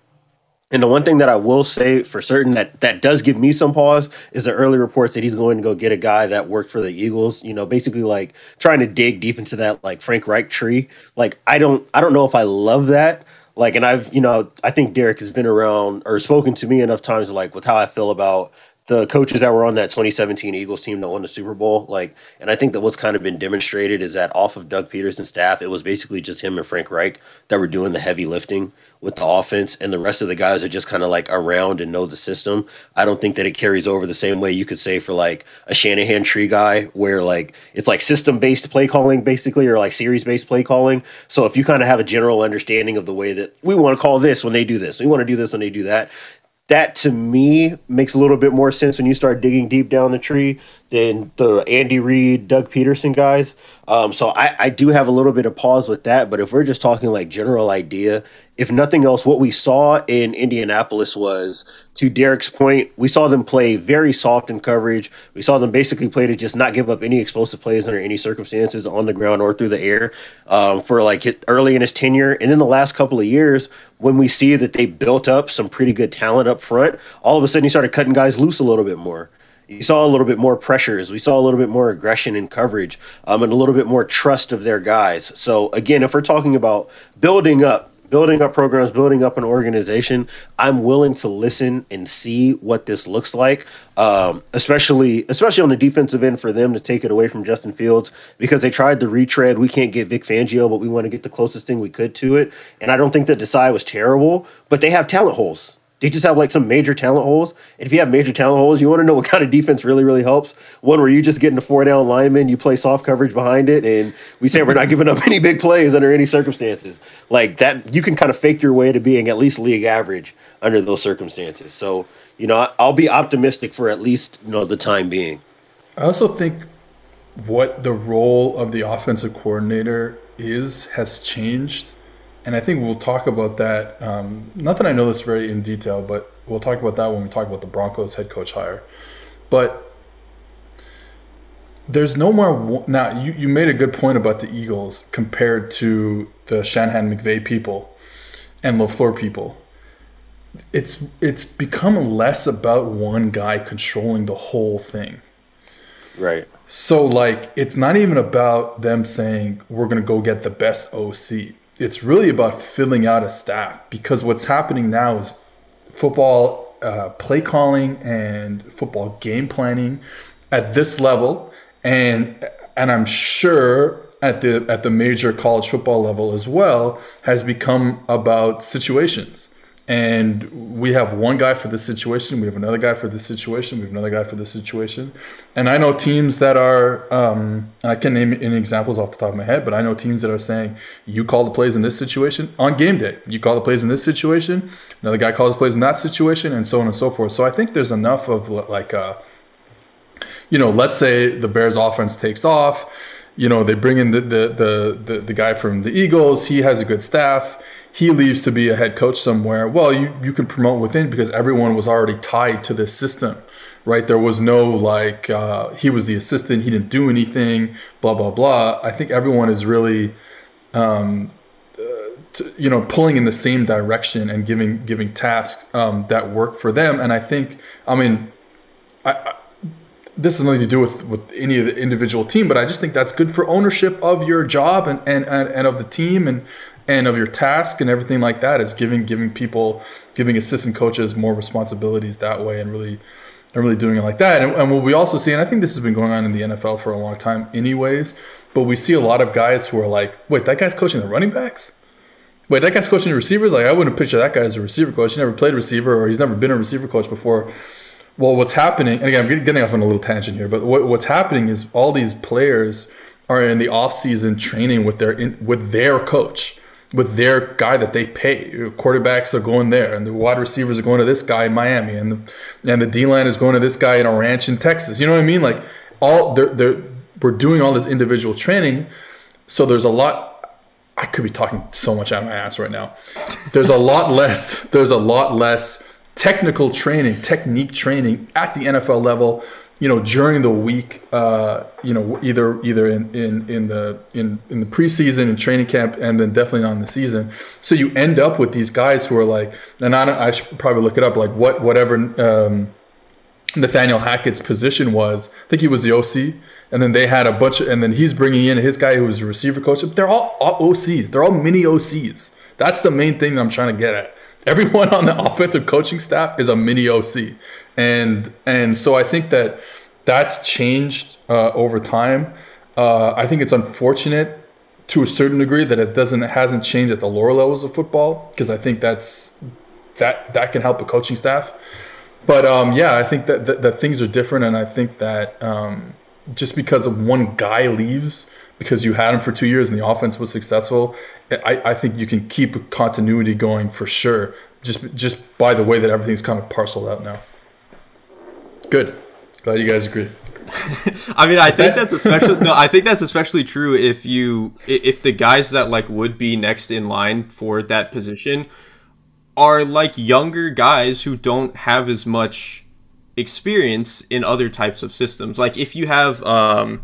And the one thing that I will say for certain that that does give me some pause is the early reports that he's going to go get a guy that worked for the Eagles. You know, basically like trying to dig deep into that like Frank Reich tree. Like I don't I don't know if I love that. Like, and I've you know I think Derek has been around or spoken to me enough times like with how I feel about the coaches that were on that 2017 Eagles team that won the Super Bowl, like, and I think that what's kind of been demonstrated is that off of Doug Pederson's staff, it was basically just him and Frank Reich that were doing the heavy lifting with the offense, and the rest of the guys are just kind of like around and know the system. I don't think that it carries over the same way you could say for like a Shanahan tree guy, where like it's like system based play calling basically, or like series based play calling. So if you kind of have a general understanding of the way that we want to call this when they do this, we want to do this when they do that, that to me makes a little bit more sense when you start digging deep down the tree than the Andy Reid, Doug Pederson guys. Um, so I, I do have a little bit of pause with that. But if we're just talking like general idea, if nothing else, what we saw in Indianapolis was, to Derek's point, we saw them play very soft in coverage. We saw them basically play to just not give up any explosive plays under any circumstances on the ground or through the air um, for like early in his tenure. And in the last couple of years, when we see that they built up some pretty good talent up front, all of a sudden he started cutting guys loose a little bit more. You saw a little bit more pressures. We saw a little bit more aggression in coverage um, and a little bit more trust of their guys. So, again, if we're talking about building up, building up programs, building up an organization, I'm willing to listen and see what this looks like. Um, especially, especially on the defensive end for them to take it away from Justin Fields because they tried to retread. We can't get Vic Fangio, but we want to get the closest thing we could to it. And I don't think that Desai was terrible, but they have talent holes. They just have like some major talent holes. And if you have major talent holes, you want to know what kind of defense really, really helps. One where you just get in a four down lineman, you play soft coverage behind it, and we say we're not giving up any big plays under any circumstances. Like that, you can kind of fake your way to being at least league average under those circumstances. So, you know, I'll be optimistic for at least, you know, the time being. I also think what the role of the offensive coordinator is has changed and I think we'll talk about that. Um, not that I know this very in detail, but we'll talk about that when we talk about the Broncos head coach hire. But there's no more. Now, you, you made a good point about the Eagles compared to the Shanahan McVay people and LaFleur people. It's it's become less about one guy controlling the whole thing. Right. So like it's not even about them saying we're going to go get the best OC it's really about filling out a staff because what's happening now is football uh, play calling and football game planning at this level. And and I'm sure at the at the major college football level as well has become about situations and we have one guy for this situation. We have another guy for this situation. We have another guy for this situation. And i know teams that are um, i can name any examples off the top of my head but i know teams that are saying you call the plays in this situation on game day. You call the plays in this situation. Another guy calls the plays in that situation and so on and so forth. So i think there's enough of like uh, you know let's say the bears offense takes off. You know, they bring in the the the the, the guy from the Eagles. He has a good staff. He leaves to be a head coach somewhere. Well, you you can promote within because everyone was already tied to this system, right? There was no like uh, he was the assistant. He didn't do anything. Blah blah blah. I think everyone is really. Um, to, you know, pulling in the same direction and giving giving tasks um, that work for them. And I think, I mean, I, I, this has nothing to do with with any of the individual team, but I just think that's good for ownership of your job and and and, and of the team and and of your task and everything like that. Is giving giving people giving assistant coaches more responsibilities that way and really and really doing it like that. And, and what we also see, and I think this has been going on in the NFL for a long time, anyways. But we see a lot of guys who are like, wait, that guy's coaching the running backs wait, that guy's coaching the receivers? Like, I wouldn't picture that guy as a receiver coach. He never played receiver or he's never been a receiver coach before. Well, what's happening, and again, I'm getting off on a little tangent here, but what, what's happening is all these players are in the off-season training with their in, with their coach, with their guy that they pay. Quarterbacks are going there, and the wide receivers are going to this guy in Miami, and the, and the D line is going to this guy in a ranch in Texas. You know what I mean? Like all they're, they're we're doing all this individual training, so there's a lot I could be talking so much out of my ass right now. There's a lot less. There's a lot less technical training, technique training at the NFL level. You know, during the week, uh, you know, either either in, in in the in in the preseason and training camp, and then definitely on the season. So you end up with these guys who are like, and I, I should probably look it up, like what whatever. Um, Nathaniel Hackett's position was. I think he was the OC, and then they had a bunch, of, and then he's bringing in his guy who was a receiver coach. They're all, all OCs. They're all mini OCs. That's the main thing I'm trying to get at. Everyone on the offensive coaching staff is a mini OC, and and so I think that that's changed uh, over time. Uh, I think it's unfortunate to a certain degree that it doesn't hasn't changed at the lower levels of football because I think that's that that can help a coaching staff but um, yeah, I think that, that, that things are different, and I think that um, just because of one guy leaves because you had him for two years and the offense was successful, I, I think you can keep continuity going for sure. Just just by the way that everything's kind of parceled out now. Good, glad you guys agree. I mean, I think that's especially no. I think that's especially true if you if the guys that like would be next in line for that position are like younger guys who don't have as much experience in other types of systems. Like if you have, um,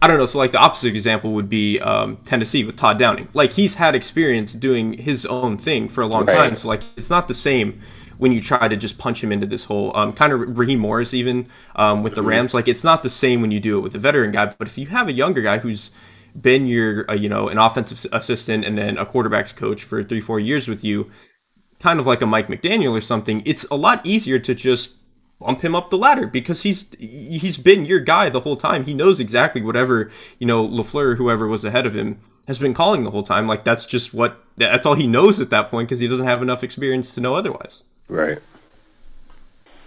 I don't know, so like the opposite example would be um, Tennessee with Todd Downing. Like he's had experience doing his own thing for a long right. time. So like it's not the same when you try to just punch him into this whole um, kind of Raheem Morris even um, with the mm-hmm. Rams. Like it's not the same when you do it with the veteran guy. But if you have a younger guy who's been your uh, you know an offensive assistant and then a quarterbacks coach for three four years with you kind of like a Mike McDaniel or something, it's a lot easier to just bump him up the ladder because he's he's been your guy the whole time. He knows exactly whatever you know Lafleur, whoever was ahead of him, has been calling the whole time. Like that's just what that's all he knows at that point because he doesn't have enough experience to know otherwise. Right.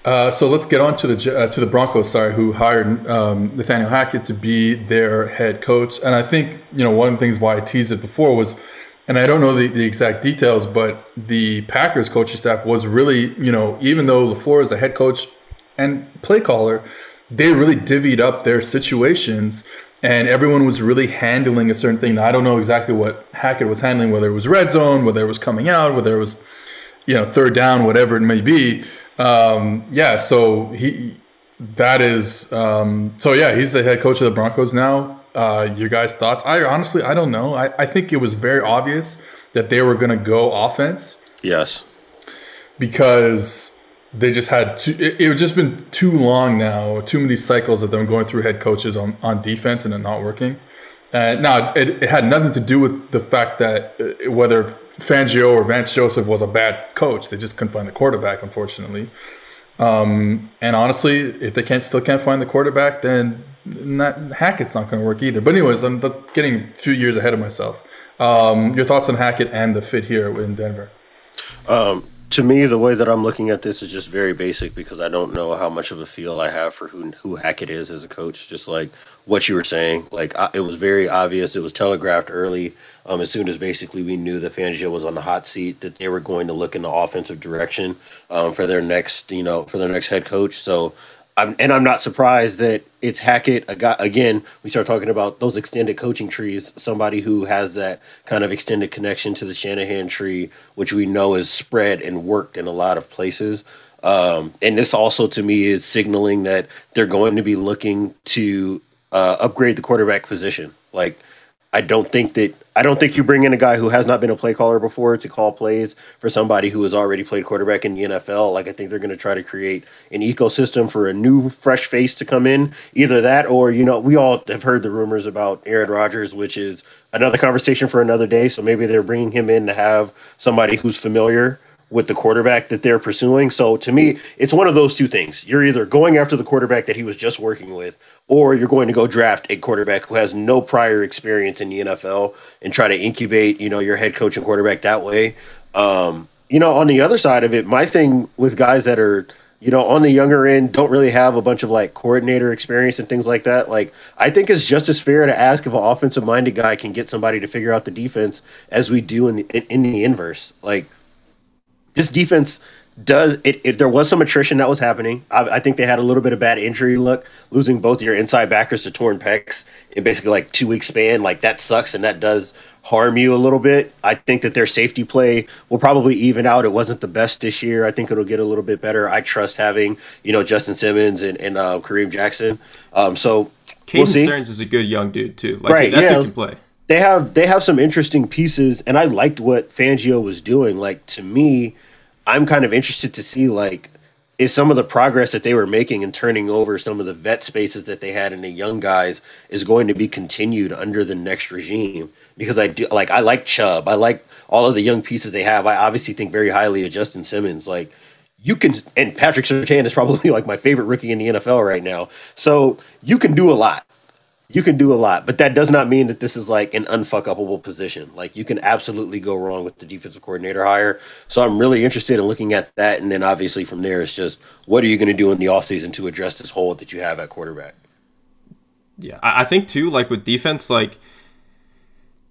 Uh, so let's get on to the uh, to the Broncos. Sorry, who hired um, Nathaniel Hackett to be their head coach, and I think you know one of the things why I teased it before was and I don't know the, the exact details, but the Packers coaching staff was really, you know, even though LaFleur is the head coach and play caller, they really divvied up their situations and everyone was really handling a certain thing. Now, I don't know exactly what Hackett was handling, whether it was red zone, whether it was coming out, whether it was, you know, third down, whatever it may be. Um, yeah, so he, that is, um, so yeah, he's the head coach of the Broncos now uh, your guys' thoughts. I honestly, I don't know. I, I think it was very obvious that they were going to go offense. Yes. Because they just had too, it, it just been too long now, too many cycles of them going through head coaches on, on defense and it not working. And now it, it had nothing to do with the fact that uh, whether Fangio or Vance Joseph was a bad coach. They just couldn't find the quarterback, unfortunately. Um, and honestly, if they can't still can't find the quarterback, then not, Hackett's not going to work either. But anyways, I'm getting a few years ahead of myself. Um, your thoughts on Hackett and the fit here in Denver? Um, to me, the way that I'm looking at this is just very basic because I don't know how much of a feel I have for who who Hackett is as a coach. Just like what you were saying, like I, it was very obvious. It was telegraphed early. Um, as soon as basically we knew that Fangio was on the hot seat, that they were going to look in the offensive direction um, for their next, you know, for their next head coach. So I'm, and I'm not surprised that it's Hackett. A guy, again, we start talking about those extended coaching trees. Somebody who has that kind of extended connection to the Shanahan tree, which we know is spread and worked in a lot of places. Um, and this also, to me, is signaling that they're going to be looking to uh, upgrade the quarterback position. Like I don't think that I don't think you bring in a guy who has not been a play caller before to call plays for somebody who has already played quarterback in the NFL. Like I think they're going to try to create an ecosystem for a new fresh face to come in. Either that or you know, we all have heard the rumors about Aaron Rodgers, which is another conversation for another day, so maybe they're bringing him in to have somebody who's familiar with the quarterback that they're pursuing. So to me, it's one of those two things. You're either going after the quarterback that he was just working with, or you're going to go draft a quarterback who has no prior experience in the NFL and try to incubate, you know, your head coach and quarterback that way. Um, you know, on the other side of it, my thing with guys that are, you know, on the younger end, don't really have a bunch of like coordinator experience and things like that. Like, I think it's just as fair to ask if an offensive minded guy can get somebody to figure out the defense as we do in the, in the inverse. Like, this defense does it, it, there was some attrition that was happening. I, I, think they had a little bit of bad injury luck losing both your inside backers to torn pecs in basically like two week span. Like that sucks and that does harm you a little bit. I think that their safety play will probably even out. It wasn't the best this year. I think it'll get a little bit better. I trust having you know justin simmons and, and uh, kareem jackson. Um, so Caden we'll Sterns is a good young dude too. Like right that yeah, can play they have they have some interesting pieces and i liked what fangio was doing. Like to me I'm kind of interested to see like is some of the progress that they were making and turning over some of the vet spaces that they had in the young guys is going to be continued under the next regime. Because I do like I like Chubb. I like all of the young pieces they have. I obviously think very highly of Justin Simmons. Like you can and Patrick Surtain is probably like my favorite rookie in the NFL right now. So you can do a lot you can do a lot, but that does not mean that this is like an unfuckable position. Like you can absolutely go wrong with the defensive coordinator hire. So I'm really interested in looking at that. And then obviously from there, it's just what are you going to do in the offseason to address this hole that you have at quarterback? Yeah, I think too, like with defense, like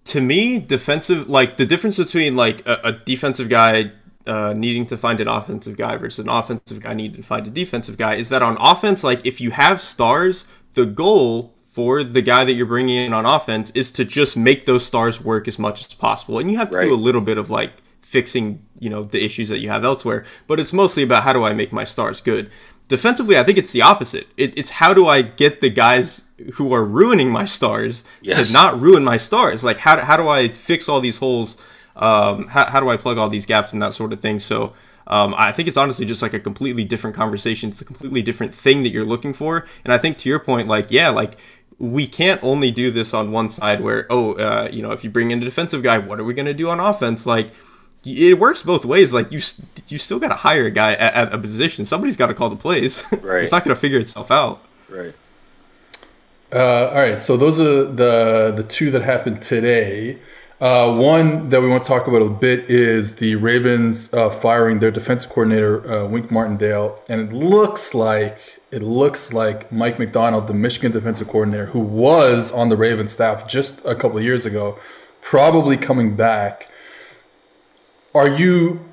to me, defensive, like the difference between like a, a defensive guy uh, needing to find an offensive guy versus an offensive guy needing to find a defensive guy is that on offense, like if you have stars, the goal for the guy that you're bringing in on offense is to just make those stars work as much as possible. And you have to right. do a little bit of like fixing, you know, the issues that you have elsewhere, but it's mostly about how do I make my stars good. Defensively, I think it's the opposite. It, it's how do I get the guys who are ruining my stars yes. to not ruin my stars? Like how, how do I fix all these holes? Um, how, how do I plug all these gaps and that sort of thing? So um, I think it's honestly just like a completely different conversation. It's a completely different thing that you're looking for. And I think to your point, like, yeah, like we can't only do this on one side where oh uh, you know if you bring in a defensive guy what are we going to do on offense? Like it works both ways. Like you you still got to hire a guy at, at a position. Somebody's got to call the plays. Right. It's not going to figure itself out. Right. Uh, all right. So those are the the two that happened today. Uh, one that we want to talk about a bit is the Ravens uh, firing their defensive coordinator uh, Wink Martindale, and it looks like it looks like Mike Macdonald, the Michigan defensive coordinator, who was on the Ravens staff just a couple of years ago, probably coming back. Are you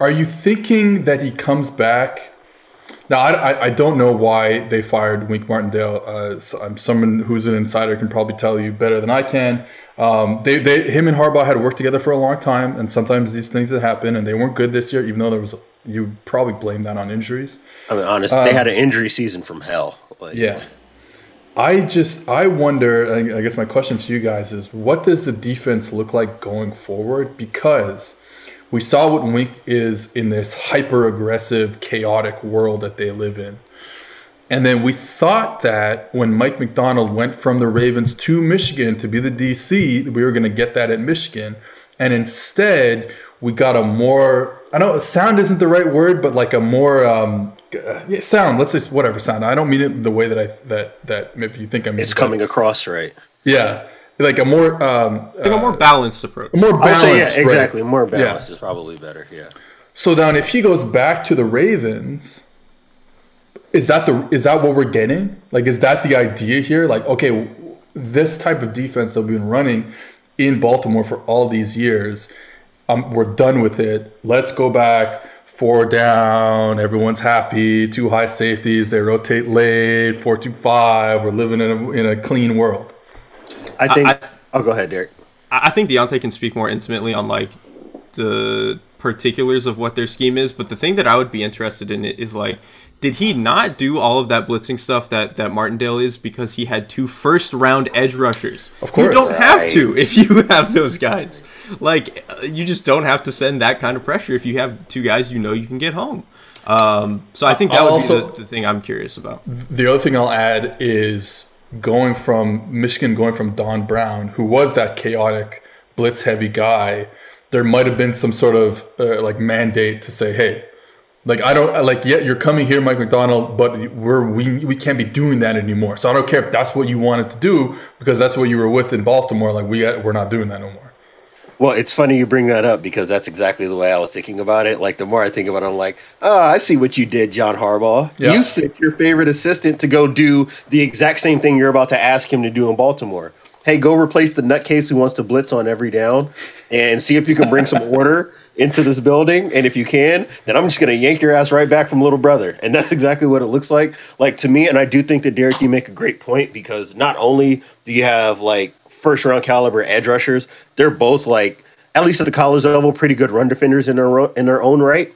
are you thinking that he comes back? Now, I, I don't know why they fired Wink Martindale. Uh, so I'm someone who's an insider can probably tell you better than I can. Um, they, they, him and Harbaugh had worked together for a long time, and sometimes these things that happen, and they weren't good this year, even though there was you probably blame that on injuries. I mean, honest, um, they had an injury season from hell. Like, yeah. I just I wonder. I guess my question to you guys is, what does the defense look like going forward? Because we saw what Wink is in this hyper aggressive, chaotic world that they live in. And then we thought that when Mike Macdonald went from the Ravens to Michigan to be the DC, we were going to get that at Michigan. And instead, we got a more, I know sound isn't the right word, but like a more, um, yeah, sound, let's say whatever sound. I don't mean it the way that I, that, that maybe you think I mean. It's coming across right. Yeah. Like a more, um, like a more balanced approach. A more balanced. Yeah, exactly. More balanced yeah. is probably better. Yeah. So then if he goes back to the Ravens, is that the is that what we're getting? Like, is that the idea here? Like, okay, this type of defense that we've been running in Baltimore for all these years, um, we're done with it. Let's go back, four down, everyone's happy, two high safeties, they rotate late, four two five. We're living in a in a clean world. I think. I, oh, go ahead, Derek. I think Diante can speak more intimately on like the particulars of what their scheme is, but the thing that I would be interested in is like, did he not do all of that blitzing stuff that that Martindale is because he had two first round edge rushers? Of course, you don't right. have to if you have those guys. Like, uh, you just don't have to send that kind of pressure if you have two guys you know you can get home. Um, so I think that I'll would also- be the, the thing I'm curious about. The other thing I'll add is going from Michigan, going from Don Brown, who was that chaotic, blitz heavy guy. There might have been some sort of uh, like mandate to say, hey, like I don't like yeah, you're coming here, Mike Macdonald, but we're we we can't be doing that anymore. So I don't care if that's what you wanted to do because that's what you were with in Baltimore. Like we we're not doing that no more. Well, it's funny you bring that up because that's exactly the way I was thinking about it. Like the more I think about it, I'm like, oh, I see what you did, John Harbaugh. Yeah. You sent your favorite assistant to go do the exact same thing you're about to ask him to do in Baltimore. Hey, go replace the nutcase who wants to blitz on every down and see if you can bring some order into this building. And if you can, then I'm just going to yank your ass right back from little brother. And that's exactly what it looks like. Like to me, and I do think that Derek, you make a great point because not only do you have like first round caliber edge rushers, they're both like at least at the college level pretty good run defenders in their in their own right.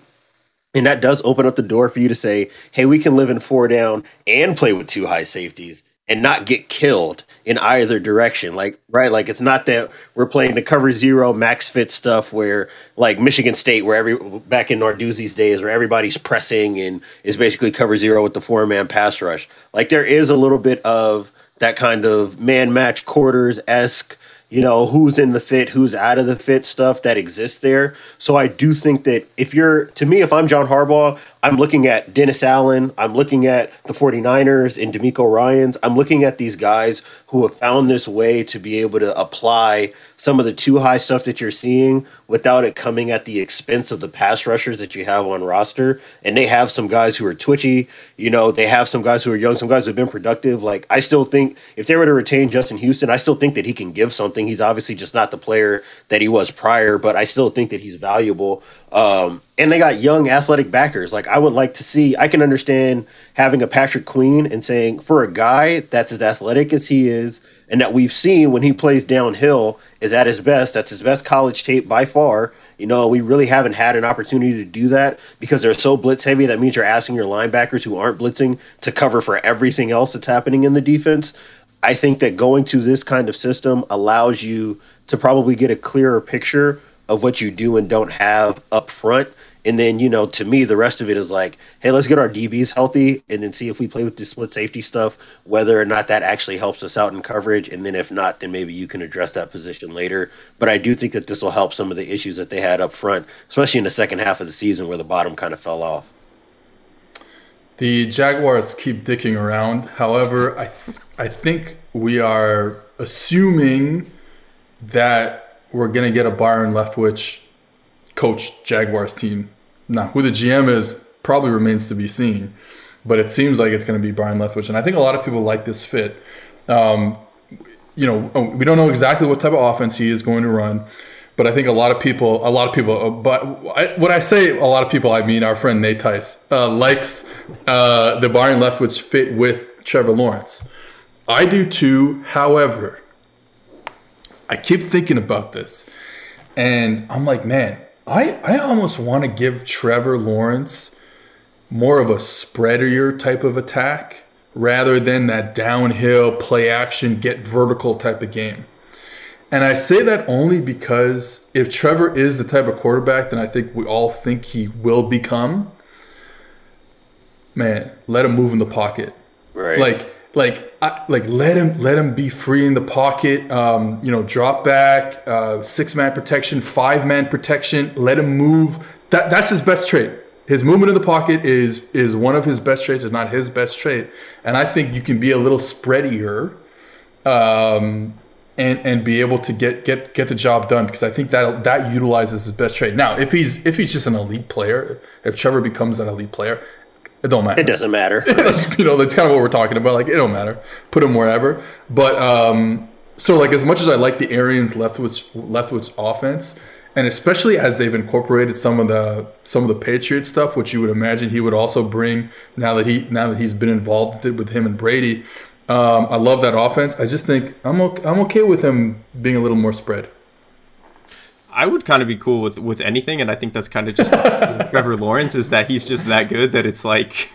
And that does open up the door for you to say, "Hey, we can live in four down and play with two high safeties and not get killed in either direction." Like, right? Like it's not that we're playing the cover zero max fit stuff where like Michigan State where every back in Narduzzi's days where everybody's pressing and is basically cover zero with the four man pass rush. Like there is a little bit of that kind of man match quarters esque you know who's in the fit who's out of the fit stuff that exists there. So i do think that if you're to me if i'm john harbaugh i'm looking at dennis allen i'm looking at the 49ers and DeMeco Ryans i'm looking at these guys who have found this way to be able to apply some of the two high stuff that you're seeing without it coming at the expense of the pass rushers that you have on roster. And they have some guys who are twitchy you know they have some guys who are young some guys who have been productive. Like i still think if they were to retain justin houston i still think that he can give something. He's obviously just not the player that he was prior but i still think that he's valuable. Um, and they got young athletic backers. Like i would like to see i can understand having a patrick queen and saying for a guy that's as athletic as he is and that we've seen when he plays downhill is at his best. That's his best college tape by far. You know, we really haven't had an opportunity to do that because they're so blitz heavy. That means you're asking your linebackers who aren't blitzing to cover for everything else that's happening in the defense. I think that going to this kind of system allows you to probably get a clearer picture of what you do and don't have up front. And then, you know, to me, the rest of it is like, hey, let's get our DBs healthy and then see if we play with the split safety stuff, whether or not that actually helps us out in coverage. And then if not, then maybe you can address that position later. But I do think that this will help some of the issues that they had up front, especially in the second half of the season where the bottom kind of fell off. The Jaguars keep dicking around. However, I th- I think we are assuming that we're gonna get a Byron Leftwich coach Jaguars team. Now, who the GM is probably remains to be seen, but it seems like it's going to be Byron Leftwich, and I think a lot of people like this fit. Um, you know, we don't know exactly what type of offense he is going to run, but I think a lot of people, a lot of people, uh, but I, I say a lot of people, I mean our friend Nate Tice uh, likes uh, the Byron Leftwich fit with Trevor Lawrence. I do too. However, I keep thinking about this, and I'm like, man, I I almost want to give Trevor Lawrence more of a spreadier type of attack rather than that downhill play action get vertical type of game. And I say that only because if Trevor is the type of quarterback that I think we all think he will become, man, let him move in the pocket. Right. Like like I, like let him let him be free in the pocket. Um, you know, drop back, uh, six man protection, five man protection. Let him move. That that's his best trait. His movement in the pocket is is one of his best traits, if not his best trait. And I think you can be a little spreadier, um, and and be able to get get get the job done because I think that that utilizes his best trait. Now, if he's if he's just an elite player, if Trevor becomes an elite player, it don't matter it doesn't matter. that's, you know, that's kind of what we're talking about. Like, it don't matter. Put him wherever. But um, so like as much as I like the Arians Leftwich Leftwich offense, and especially as they've incorporated some of the some of the Patriot stuff, which you would imagine he would also bring now that he now that he's been involved with him and Brady. Um, I love that offense. I just think I'm okay, I'm okay with him being a little more spread. I would kind of be cool with with anything, and I think that's kind of just like Trevor Lawrence is that he's just that good that it's like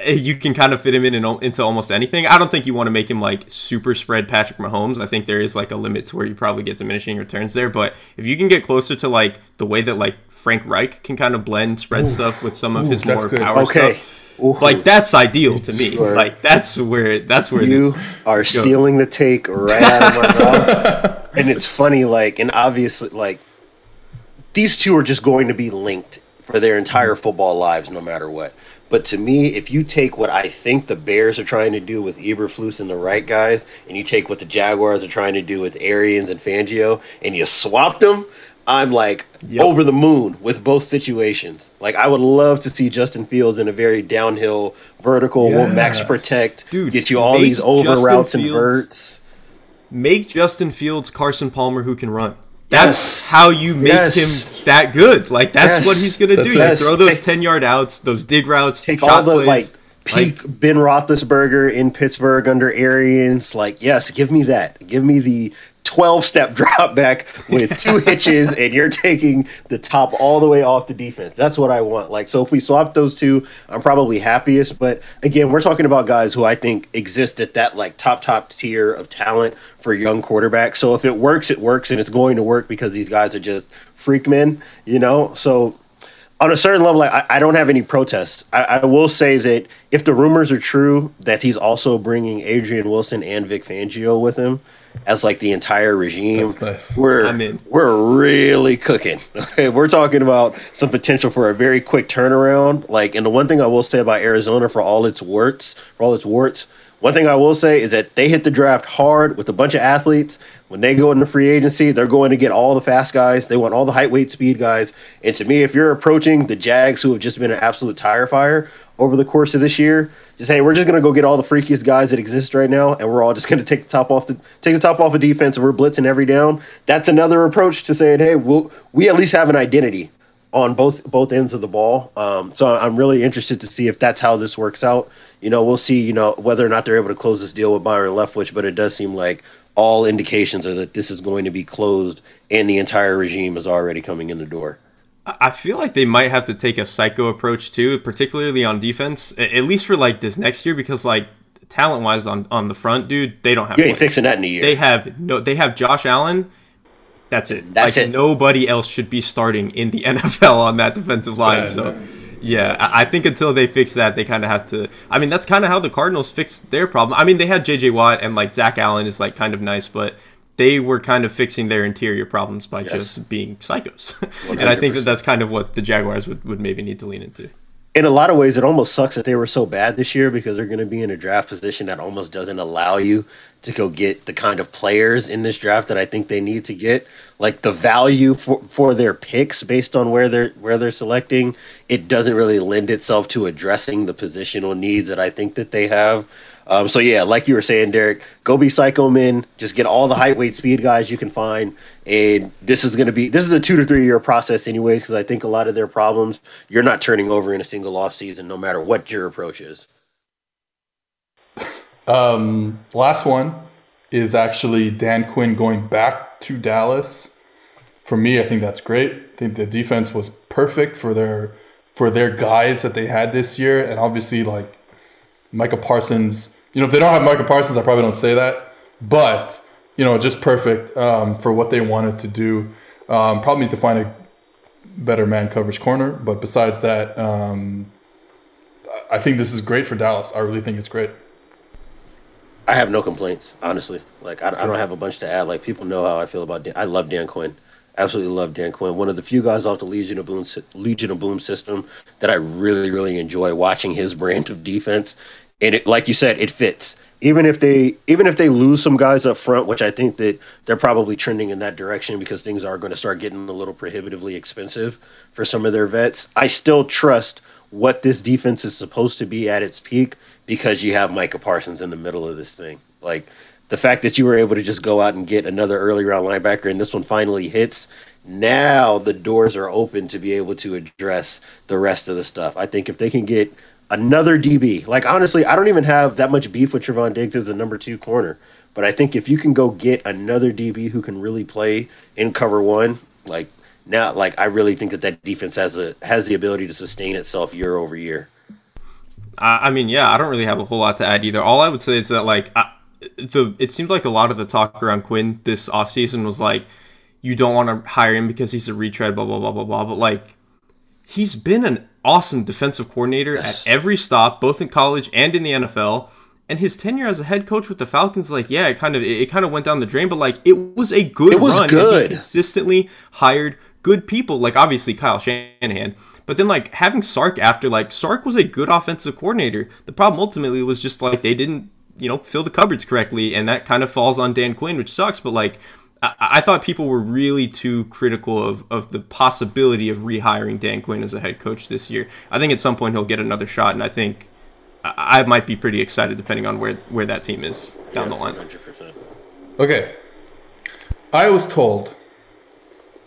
eh, you can kind of fit him in, in into almost anything. I don't think you want to make him like super spread Patrick Mahomes. I think there is like a limit to where you probably get diminishing returns there. But if you can get closer to like the way that like Frank Reich can kind of blend spread Ooh. stuff with some of Ooh, his more good. power okay. stuff. Ooh. Like that's ideal to me. Sure. Like that's where that's where you are goes. stealing the take right out of my mouth. and it's funny, like, and obviously, like, these two are just going to be linked for their entire football lives, no matter what. But to me, if you take what I think the Bears are trying to do with Eberflus and the right guys, and you take what the Jaguars are trying to do with Arians and Fangio, and you swap them, I'm like yep. over the moon with both situations. Like I would love to see Justin Fields in a very downhill, vertical, yeah. max protect, Dude, get you all these over Justin routes Fields, and verts. Make Justin Fields Carson Palmer who can run. That's yes. how you make yes. him that good. Like that's yes. what he's gonna do. You throw those ten yard outs, those dig routes, take all the plays. like peak like, Ben Roethlisberger in Pittsburgh under Arians. Like, yes, give me that. Give me the 12 step drop back with two hitches and you're taking the top all the way off the defense. That's what I want. Like, so if we swap those two, I'm probably happiest. But again, we're talking about guys who I think exist at that like top, top tier of talent for young quarterbacks. So if it works, it works and it's going to work because these guys are just freak men, you know? So on a certain level, I, I don't have any protests. I, I, will say that if the rumors are true that he's also bringing Adrian Wilson and Vic Fangio with him, as like the entire regime, nice. we're we're really cooking. Okay, we're talking about some potential for a very quick turnaround. Like, and the one thing I will say about Arizona, for all its warts, for all its warts, one thing I will say is that they hit the draft hard with a bunch of athletes. When they go into free agency, they're going to get all the fast guys. They want all the height, weight, speed guys. And to me, if you're approaching the Jags, who have just been an absolute tire fire over the course of this year, just hey, we're just gonna go get all the freakiest guys that exist right now, and we're all just gonna take the top off the take the top off of defense, and we're blitzing every down. That's another approach to saying, hey, we'll, we at least have an identity on both both ends of the ball. Um, so I'm really interested to see if that's how this works out you know, we'll see, you know, whether or not they're able to close this deal with Byron Leftwich, but it does seem like all indications are that this is going to be closed and the entire regime is already coming in the door. I feel like they might have to take a psycho approach too, particularly on defense, at least for like this next year, because like talent wise on, on the front, dude, they don't have. You ain't fixing that in a year. They have no. They have Josh Allen. That's it. That's like, it. Nobody else should be starting in the NFL on that defensive line. Yeah, so. Yeah, I think until they fix that, they kind of have to. I mean, that's kind of how the Cardinals fixed their problem. I mean, they had J.J. Watt and like Zach Allen is like kind of nice, but they were kind of fixing their interior problems by yes. just being psychos. and I think that that's kind of what the Jaguars would, would maybe need to lean into in a lot of ways, it almost sucks that they were so bad this year because they're going to be in a draft position that almost doesn't allow you to go get the kind of players in this draft that I think they need to get. Like the value for, for their picks based on where they're where they're selecting, it doesn't really lend itself to addressing the positional needs that I think that they have. Um, so yeah, like you were saying, Derek, go be psycho men. Just get all the height, weight, speed guys you can find, and this is going to be this is a two to three year process, anyways. Because I think a lot of their problems you're not turning over in a single off season, no matter what your approach is. Um, last one is actually Dan Quinn going back to Dallas. For me, I think that's great. I think the defense was perfect for their for their guys that they had this year, and obviously like Micah Parsons you know, if they don't have Micah Parsons, I probably don't say that. But you know, just perfect um, for what they wanted to do. Um, probably need to find a better man coverage corner, but besides that, um, I think this is great for Dallas. I really think it's great. I have no complaints, honestly. Like I, I don't have a bunch to add. Like people know how I feel about Dan. I love Dan Quinn. Absolutely love Dan Quinn. One of the few guys off the Legion of Boom Legion of Boom system that I really really enjoy watching his brand of defense and it, like you said, it fits. Even if they even if they lose some guys up front, which I think that they're probably trending in that direction because things are going to start getting a little prohibitively expensive for some of their vets. I still trust what this defense is supposed to be at its peak because you have Micah Parsons in the middle of this thing. Like the fact that you were able to just go out and get another early round linebacker and this one finally hits, now the doors are open to be able to address the rest of the stuff. I think if they can get another DB, like honestly, I don't even have that much beef with Trevon Diggs as a number two corner. But I think if you can go get another DB who can really play in cover one, like now, like I really think that that defense has a has the ability to sustain itself year over year. I mean, yeah, I don't really have a whole lot to add either. All I would say is that like I, the it seemed like a lot of the talk around Quinn this offseason was like you don't want to hire him because he's a retread, blah blah blah blah blah. But like he's been an awesome defensive coordinator yes. at every stop, both in college and in the NFL. And his tenure as a head coach with the Falcons, like, yeah, it kind of it, it kind of went down the drain, but like it was a good it was run. Good. he consistently hired good people, like obviously Kyle Shanahan. But then like having Sark after like Sark was a good offensive coordinator. The problem ultimately was just like they didn't, you know, fill the cupboards correctly, and that kind of falls on Dan Quinn, which sucks. But like I, I thought people were really too critical of, of the possibility of rehiring Dan Quinn as a head coach this year. I think at some point he'll get another shot, and I think I, I might be pretty excited depending on where, where that team is down yeah, the line. 100%. Okay. I was told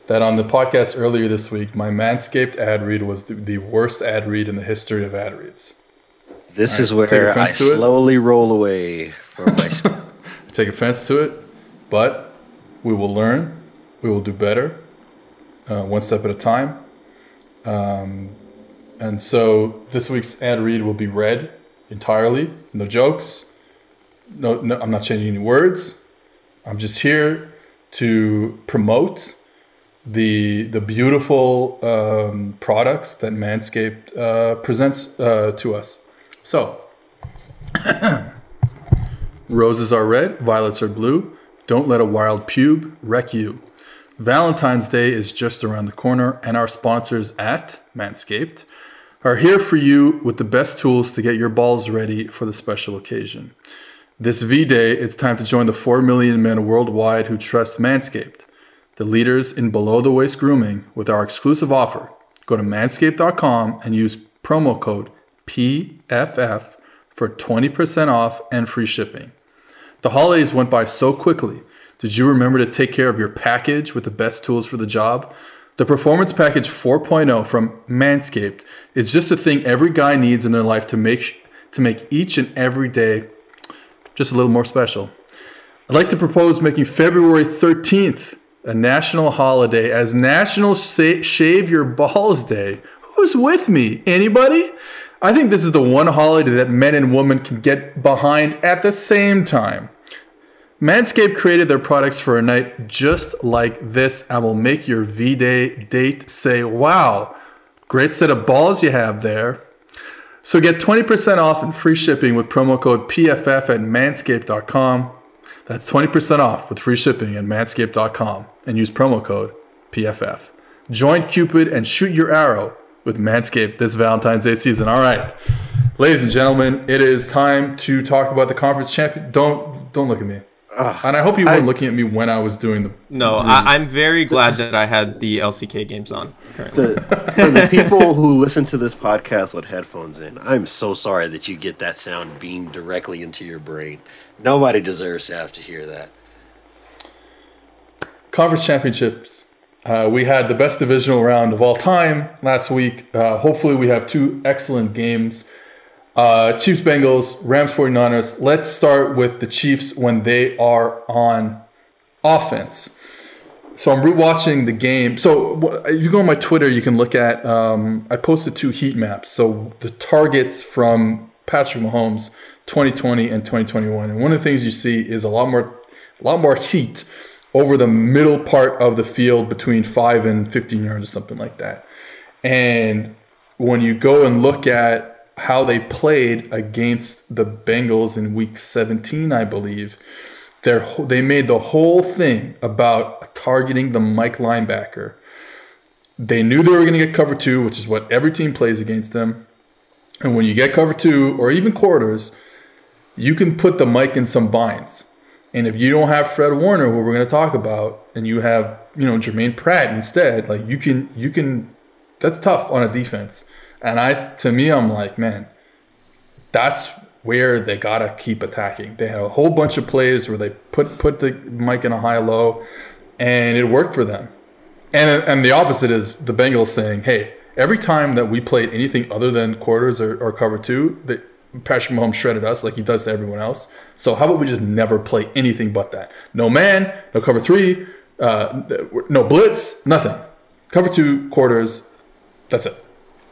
that on the podcast earlier this week, my Manscaped ad read was the, the worst ad read in the history of ad reads. This right, is where I slowly it. roll away from my. take offense to it, but we will learn, we will do better, uh, one step at a time. Um, and so this week's ad read will be read entirely, no jokes. No, no, I'm not changing any words. I'm just here to promote the the beautiful um, products that Manscaped uh, presents uh, to us. So, roses are red, violets are blue. Don't let a wild pube wreck you. Valentine's Day is just around the corner, and our sponsors at Manscaped are here for you with the best tools to get your balls ready for the special occasion. This V Day, it's time to join the 4 million men worldwide who trust Manscaped, the leaders in below the waist grooming, with our exclusive offer. Go to manscaped.com and use promo code PFF for 20% off and free shipping. The holidays went by so quickly. Did you remember to take care of your package with the best tools for the job? The Performance Package 4.0 from Manscaped is just a thing every guy needs in their life to make to make each and every day just a little more special. I'd like to propose making February 13th a national holiday as National Sa- Shave Your Balls Day. Who's with me? Anybody? I think this is the one holiday that men and women can get behind at the same time. Manscaped created their products for a night just like this and will make your V Day date say, wow, great set of balls you have there. So get 20% off and free shipping with promo code PFF at manscaped.com. That's 20% off with free shipping at manscaped.com and use promo code PFF. Join Cupid and shoot your arrow with Manscaped this Valentine's Day season. All right, ladies and gentlemen, it is time to talk about the conference champion. Don't don't look at me. and I hope you weren't I, looking at me when I was doing the. No, I, am very glad that I had the LCK games on. The, for the people who listen to this podcast with headphones in, I'm so sorry that you get that sound beamed directly into your brain. Nobody deserves to have to hear that. Conference championships uh, we had the best divisional round of all time last week. Uh, hopefully, we have two excellent games. Uh, Chiefs, Bengals, Rams, 49ers. Let's start with the Chiefs when they are on offense. So I'm rewatching the game. So if you go on my Twitter, you can look at. Um, I posted two heat maps. So the targets from Patrick Mahomes, 2020 and 2021. And one of the things you see is a lot more, a lot more heat over the middle part of the field between five and 15 yards or something like that. And when you go and look at how they played against the Bengals in week 17, I believe, they made the whole thing about targeting the Mike linebacker. They knew they were going to get cover two, which is what every team plays against them. And when you get cover two or even quarters, you can put the Mike in some binds. And if you don't have Fred Warner, who we're going to talk about, and you have you know Germaine Pratt instead, like you can you can that's tough on a defense. And I to me I'm like man, that's where they gotta keep attacking. They had a whole bunch of plays where they put put the Mike in a high low, and it worked for them. And and the opposite is the Bengals saying, "Hey, every time that we played anything other than quarters or, or cover two, that Patrick Mahomes shredded us like he does to everyone else. So how about we just never play anything but that? No man, no cover three, uh, no blitz, nothing. Cover two quarters. That's it.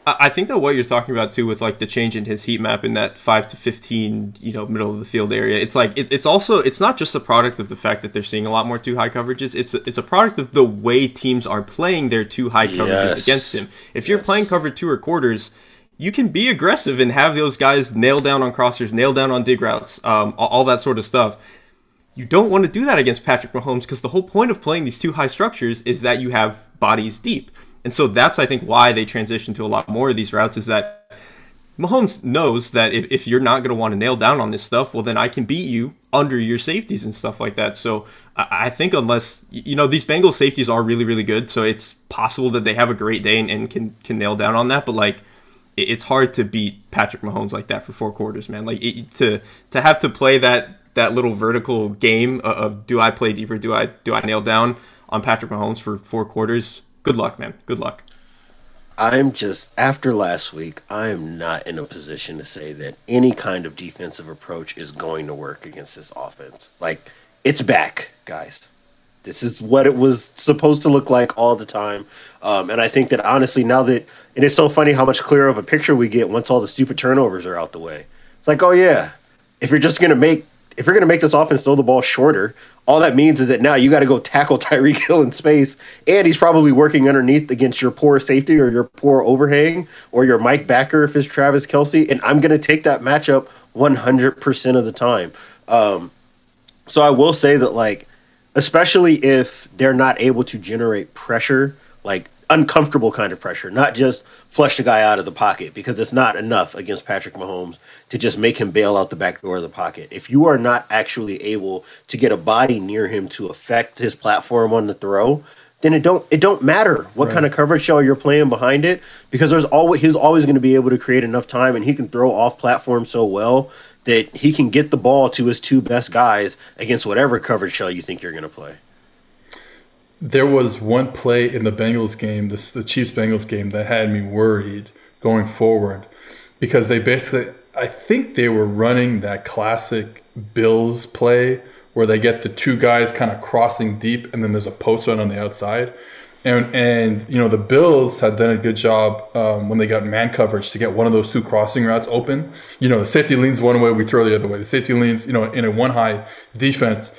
I think that what you're talking about too, with like the change in his heat map in that five to fifteen, you know, middle of the field area, it's like it, it's also it's not just a product of the fact that they're seeing a lot more two high coverages. It's a, it's a product of the way teams are playing their two high coverages yes. against him. If yes. you're playing cover two or quarters, you can be aggressive and have those guys nail down on crossers, nail down on dig routes, um, all, that sort of stuff. You don't want to do that against Patrick Mahomes because the whole point of playing these two high structures is that you have bodies deep. And so that's, I think, why they transition to a lot more of these routes is that Mahomes knows that if, if you're not going to want to nail down on this stuff, well, then I can beat you under your safeties and stuff like that. So I, I think unless, you know, these Bengals safeties are really, really good. So it's possible that they have a great day and, and can, can nail down on that. But like, it's hard to beat Patrick Mahomes like that for four quarters, man. Like it, to, to have to play that, that little vertical game of, of do I play deeper? Do I, do I nail down on Patrick Mahomes for four quarters? good luck, man. Good luck. I'm just after last week. I am not in a position to say that any kind of defensive approach is going to work against this offense. Like it's back, guys. This is what it was supposed to look like all the time. Um, and I think that honestly, now that and it's so funny how much clearer of a picture we get once all the stupid turnovers are out the way. It's like, oh yeah, if you're just gonna make if you're to make this offense throw the ball shorter, all that means is that now you got to go tackle Tyreek Hill in space, and he's probably working underneath against your poor safety or your poor overhang or your Mike backer if it's Travis Kelce, and I'm to take that matchup 100% of the time. Um, so I will say that, like, especially if they're not able to generate pressure, like uncomfortable kind of pressure, not just flush the guy out of the pocket, because it's not enough against Patrick Mahomes to just make him bail out the back door of the pocket. If you are not actually able to get a body near him to affect his platform on the throw, then it don't it don't matter what right. kind of coverage shell you're playing behind it because there's always he's always going to be able to create enough time and he can throw off platform so well that he can get the ball to his two best guys against whatever coverage shell you think you're going to play. There was one play in the Bengals game, this the Chiefs Bengals game that had me worried going forward because they basically I think they were running that classic Bills play where they get the two guys kind of crossing deep and then there's a post run on the outside. And, and you know the Bills had done a good job um, when they got man coverage to get one of those two crossing routes open. You know the safety leans one way, we throw the other way. The safety leans, you know, in a one high defense.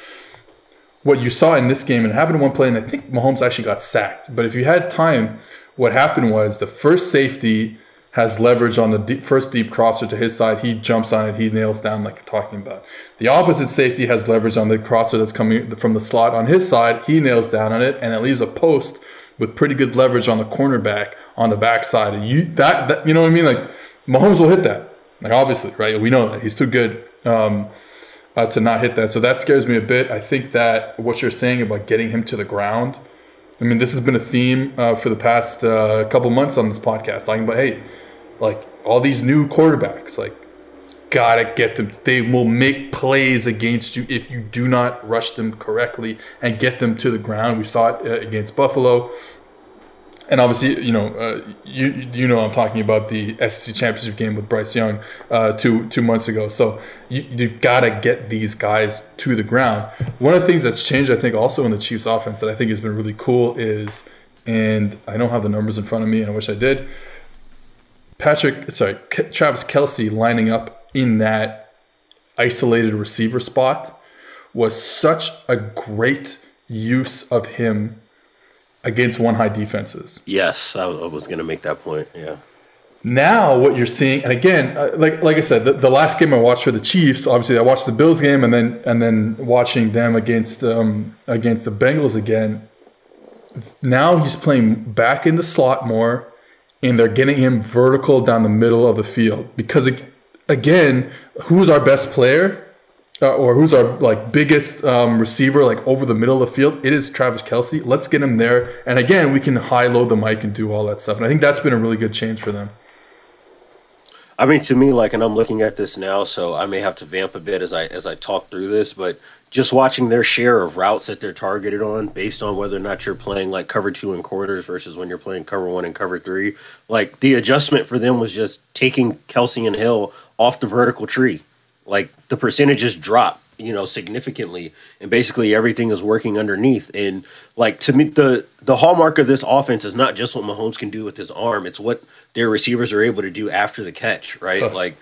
What you saw in this game, and it happened in one play, and I think Mahomes actually got sacked. But if you had time, what happened was the first safety has leverage on the deep, first deep crosser to his side. He jumps on it. He nails down like you're talking about. The opposite safety has leverage on the crosser that's coming from the slot on his side. He nails down on it, and it leaves a post with pretty good leverage on the cornerback on the backside. And you that, that you know what I mean? Like Mahomes will hit that. Like obviously, right? We know that he's too good. Um, uh, to not hit that. So that scares me a bit. I think that what you're saying about getting him to the ground, I mean, this has been a theme uh, for the past uh, couple months on this podcast, talking about, hey, like all these new quarterbacks, like gotta get them. They will make plays against you if you do not rush them correctly and get them to the ground. We saw it uh, against Buffalo, and obviously, you know, uh, you you know, I'm talking about the SEC championship game with Bryce Young uh, two two months ago. So you you gotta get these guys to the ground. One of the things that's changed, I think, also in the Chiefs' offense that I think has been really cool is, and I don't have the numbers in front of me, and I wish I did Patrick, sorry, Travis Kelce lining up in that isolated receiver spot was such a great use of him against one high defenses. Yes, I was going to make that point. Yeah. Now what you're seeing, and again, uh, like like I said, the, the last game I watched for the Chiefs, obviously I watched the Bills game, and then and then watching them against um, against the Bengals again. Now he's playing back in the slot more and they're getting him vertical down the middle of the field because again, who's our best player? Uh, or who's our like biggest um, receiver like over the middle of the field? It is travis kelce let's get him there. And again we can high load the Mike and do all that stuff. And i think that's been a really good change for them. I mean, to me, like, and I'm looking at this now, so I may have to vamp a bit as I as I talk through this, but just watching their share of routes that they're targeted on, based on whether or not you're playing like cover two and quarters versus when you're playing cover one and cover three, like the adjustment for them was just taking Kelce and Hill off the vertical tree, like the percentages drop you know significantly and basically everything is working underneath. And like to me the the hallmark of this offense is not just what Mahomes can do with his arm it's what their receivers are able to do after the catch right? Huh. like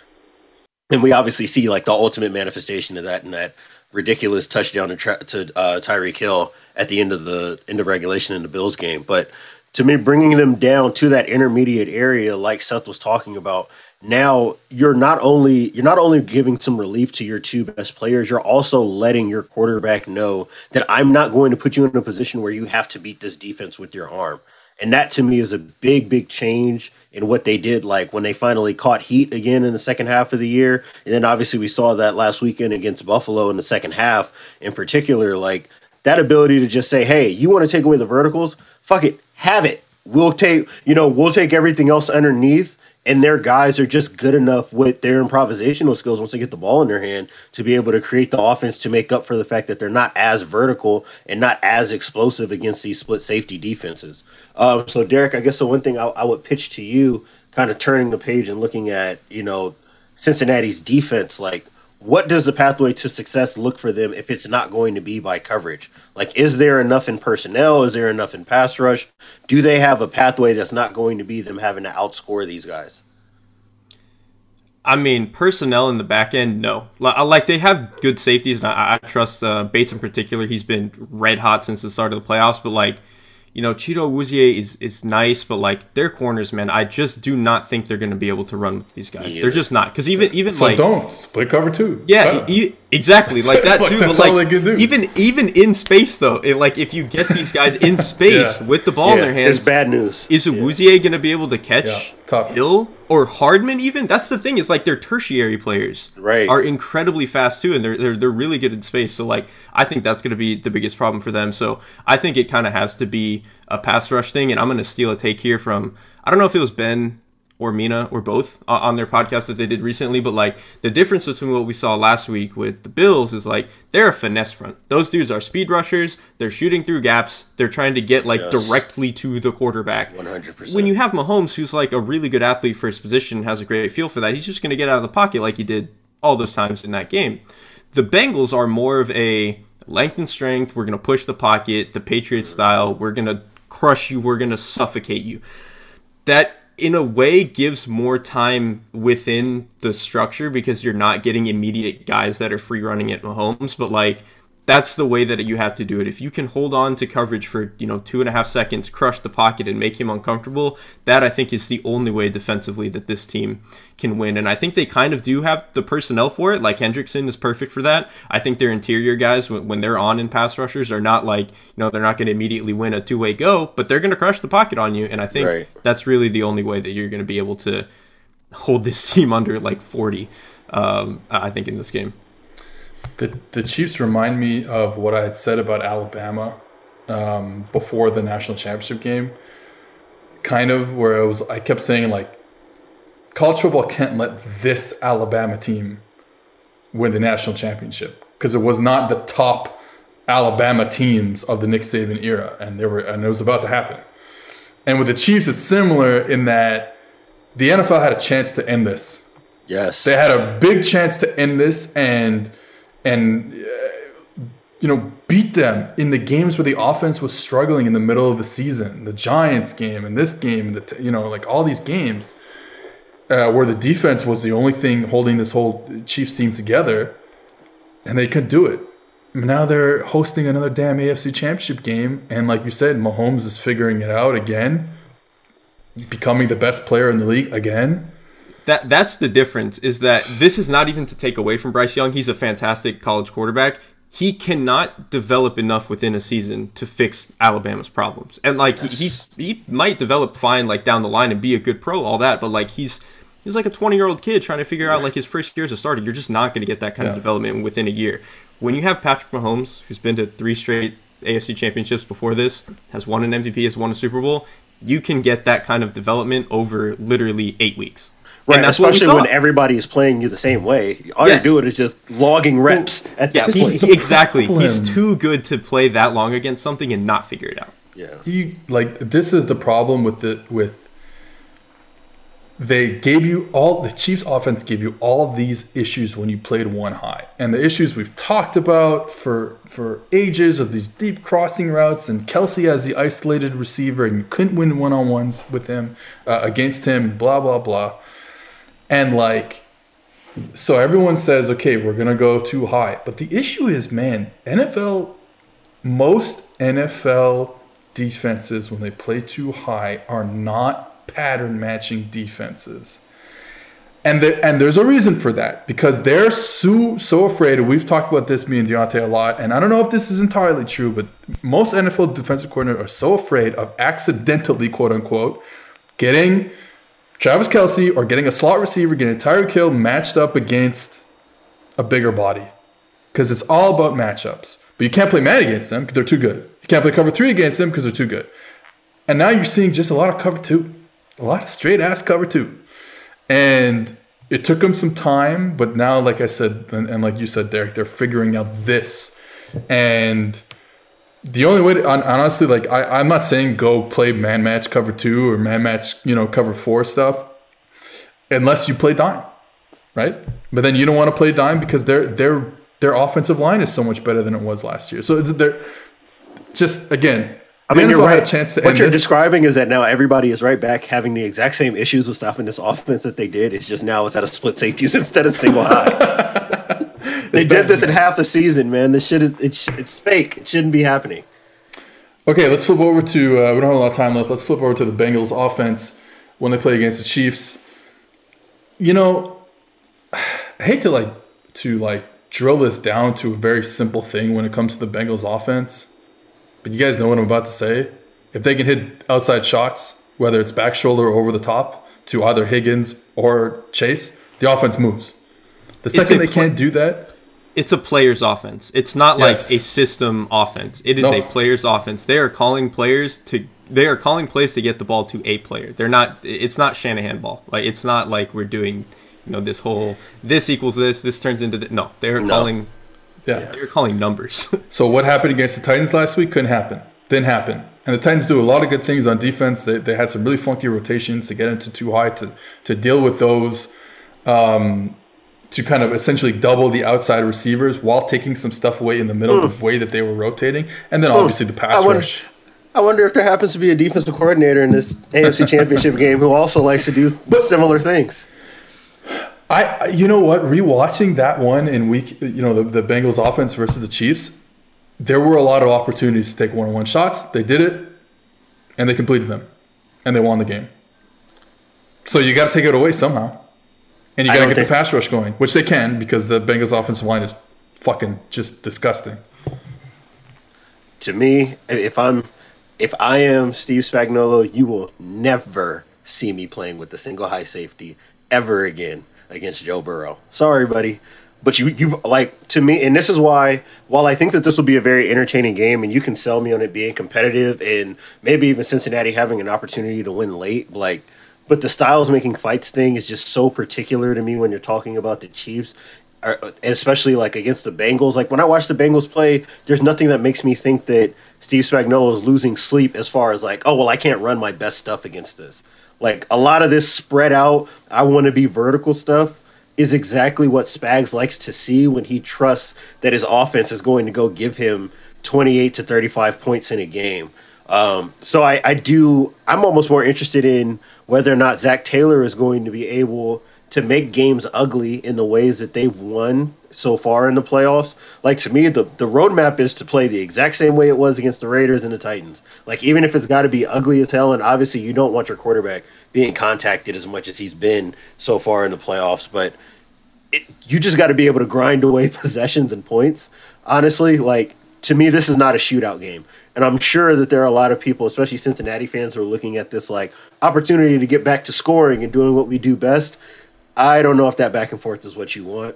and we obviously see like the ultimate manifestation of that in that ridiculous touchdown to, to uh, Tyreek Hill at the end of the end of regulation in the Bills game. But to me bringing them down to that intermediate area like Seth was talking about now you're not only you're not only giving some relief to your two best players you're also letting your quarterback know that I'm not going to put you in a position where you have to beat this defense with your arm and that to me is a big big change in what they did like when they finally caught heat again in the second half of the year. And then obviously we saw that last weekend against Buffalo in the second half in particular like that ability to just say hey you want to take away the verticals? Fuck it. Have it. We'll take you know we'll take everything else underneath and their guys are just good enough with their improvisational skills once they get the ball in their hand to be able to create the offense to make up for the fact that they're not as vertical and not as explosive against these split safety defenses. Um, so, Derek, I guess the one thing I, I would pitch to you, kind of turning the page and looking at you know Cincinnati's defense, like what does the pathway to success look for them if it's not going to be by coverage? Like, is there enough in personnel? Is there enough in pass rush? Do they have a pathway that's not going to be them having to outscore these guys? I mean, personnel in the back end, no. Like they have good safeties, and I, I trust uh, Bates in particular. He's been red hot since the start of the playoffs, but like you know, Chido Awuzie is is nice, but like their corners, man, I just do not think they're going to be able to run with these guys. Yeah. They're just not because even even so like don't split cover two. Yeah, e- exactly like that too. That's but like even even in space though, it, like if you get these guys in space yeah. with the ball yeah. in their hands, it's bad news. Is Awuzie going to be able to catch Hill or Hardman? Even that's the thing. Is like their tertiary players right are incredibly fast too, and they're they're they're really good in space. So like I think that's going to be the biggest problem for them. So I think it kind of has to be a pass rush thing, and I'm going to steal a take here from I don't know if it was Ben or Mina or both uh, on their podcast that they did recently. But like the difference between what we saw last week with the Bills is like they're a finesse front. Those dudes are speed rushers. They're shooting through gaps. They're trying to get like yes. directly to the quarterback. 100%. When you have Mahomes, who's like a really good athlete for his position, has a great feel for that, he's just going to get out of the pocket like he did all those times in that game. The Bengals are more of a length and strength. We're going to push the pocket, the Patriot style. We're going to crush you. We're going to suffocate you. That in a way gives more time within the structure because you're not getting immediate guys that are free running at Mahomes, but like that's the way that you have to do it. If you can hold on to coverage for, you know, two and a half seconds, crush the pocket and make him uncomfortable, that I think is the only way defensively that this team can win. And I think they kind of do have the personnel for it. Like Hendrickson is perfect for that. I think their interior guys, when they're on in pass rushers, are not like, you know, they're not going to immediately win a two way go, but they're going to crush the pocket on you. And I think right. that's really the only way that you're going to be able to hold this team under like 40, um, I think, in this game. The the Chiefs remind me of what I had said about Alabama um, before the national championship game. Kind of where I was, I kept saying like, college football can't let this Alabama team win the national championship because it was not the top Alabama teams of the Nick Saban era, and they were, and it was about to happen. And with the Chiefs, it's similar in that the NFL had a chance to end this. Yes, they had a big chance to end this, and and uh, you know beat them in the games where the offense was struggling in the middle of the season, the Giants game and this game, the you know like all these games uh, where the defense was the only thing holding this whole Chiefs team together, and they couldn't do it. Now they're hosting another damn AFC Championship game, and like you said, Mahomes is figuring it out again, becoming the best player in the league again that that's the difference is that this is not even to take away from Bryce Young. He's a fantastic college quarterback. He cannot develop enough within a season to fix Alabama's problems. And like yes. he, he might develop fine like down the line and be a good pro, all that, but like he's he's like a 20 year old kid trying to figure out like his first year as a starter. You're just not going to get that kind yeah. of development within a year. When you have Patrick Mahomes, who's been to three straight AFC championships before this, has won an MVP, has won a Super Bowl, you can get that kind of development over literally eight weeks. Right, and that's what we especially when everybody is playing you the same way. All Yes. you're doing is just logging reps at yeah, that he- point. he- exactly. He's too good to play that long against something and not figure it out. yeah. you like this is the problem with the with they gave you all the Chiefs offense gave you all of these issues when you played one high. And the issues we've talked about for for ages of these deep crossing routes and Kelce as the isolated receiver and you couldn't win one-on-ones with him uh, against him blah blah blah. And like so everyone says okay, we're going to go two high. But the issue is man, NFL most NFL defenses when they play two high are not pattern matching defenses. And there, and there's a reason for that because they're so so afraid. We've talked about this, me and Diante, a lot. And I don't know if this is entirely true, but most NFL defensive coordinators are so afraid of accidentally, quote unquote, getting Travis Kelce or getting a slot receiver, getting Tyreek Hill matched up against a bigger body because it's all about matchups. But you can't play man against them because they're too good. You can't play cover three against them because they're too good. And now you're seeing just a lot of cover two, a lot of straight ass cover two. And it took them some time, but now, like I said, and, and like you said, Derek, they're figuring out this. And the only way, to, honestly, like I, I'm not saying go play man match cover two or man match, you know, cover four stuff, unless you play dime, right? But then you don't want to play dime because their their their offensive line is so much better than it was last year. So it's they're just again. I mean, you're right. a chance to what you're this. describing is that now everybody is right back having the exact same issues with stopping this offense that they did. It's just now it's at a split safeties instead of single high. they did this in half a season, man. This shit is it's it's fake. It shouldn't be happening. Okay, let's flip over to. Uh, we don't have a lot of time left. Let's flip over to the Bengals offense when they play against the Chiefs. You know, I hate to like to like drill this down to a very simple thing when it comes to the Bengals offense, but you guys know what I'm about to say. If they can hit outside shots, whether it's back shoulder or over the top to either Higgins or Chase, the offense moves. The second they pl- can't do that, It's a player's offense. It's not like Yes. a system offense. It is No. a player's offense. They are calling players to they are calling plays to get the ball to a player. They're not it's not Shanahan ball. Like it's not like we're doing, you know, this whole this equals this, this turns into the, no. They're No. calling yeah. they're calling numbers. So what happened against the Titans last week couldn't happen. Didn't happen. And the Titans do a lot of good things on defense. They, they had some really funky rotations to get into two high to to deal with those, um, to kind of essentially double the outside receivers while taking some stuff away in the middle the hmm. way that they were rotating. And then hmm. obviously the pass I wonder- rush. I wonder if there happens to be a defensive coordinator in this AFC Championship game who also likes to do similar things. I I- you know what? Rewatching that one in week, you know, the, the Bengals offense versus the Chiefs, there were a lot of opportunities to take one-on-one shots. They did it, and they completed them, and they won the game. So you got to take it away somehow, and you got to get think- the pass rush going, which they can because the Bengals offensive line is fucking just disgusting. To me, if I'm if I am Steve Spagnuolo, you will never see me playing with the single high safety ever again against Joe Burrow. Sorry, buddy. But you, you like to me, and this is why. While I think that this will be a very entertaining game, and you can sell me on it being competitive, and maybe even Cincinnati having an opportunity to win late, like, but the styles making fights thing is just so particular to me when you're talking about the Chiefs, especially like against the Bengals. Like when I watch the Bengals play, there's nothing that makes me think that Steve Spagnuolo is losing sleep as far as like, oh well, I can't run my best stuff against this. Like a lot of this spread out, I want to be vertical stuff is exactly what Spags likes to see when he trusts that his offense is going to go give him 28 to 35 points in a game. Um, so I, I do, I'm almost more interested in whether or not Zac Taylor is going to be able to make games ugly in the ways that they've won so far in the playoffs. Like to me, the, the roadmap is to play the exact same way it was against the Raiders and the Titans. Like even if it's got to be ugly as hell, and obviously you don't want your quarterback being contacted as much as he's been so far in the playoffs, but it, you just got to be able to grind away possessions and points. Honestly, like to me, this is not a shootout game, and I'm sure that there are a lot of people, especially Cincinnati fans, who are looking at this like opportunity to get back to scoring and doing what we do best. I don't know if that back and forth is what you want.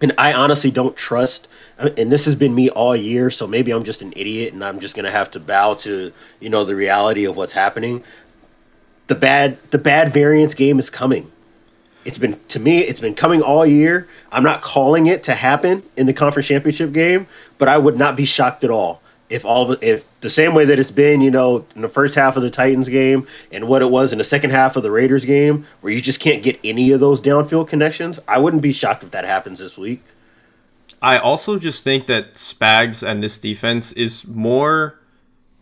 And I honestly don't trust, and this has been me all year, so maybe I'm just an idiot and I'm just gonna have to bow to, you know, the reality of what's happening. The bad the bad variance game is coming. It's been to me, it's been coming all year. I'm not calling it to happen in the conference championship game, but I would not be shocked at all if all of, if the same way that it's been, you know, in the first half of the Titans game and what it was in the second half of the Raiders game, where you just can't get any of those downfield connections, I wouldn't be shocked if that happens this week. I also just think that Spags and this defense is more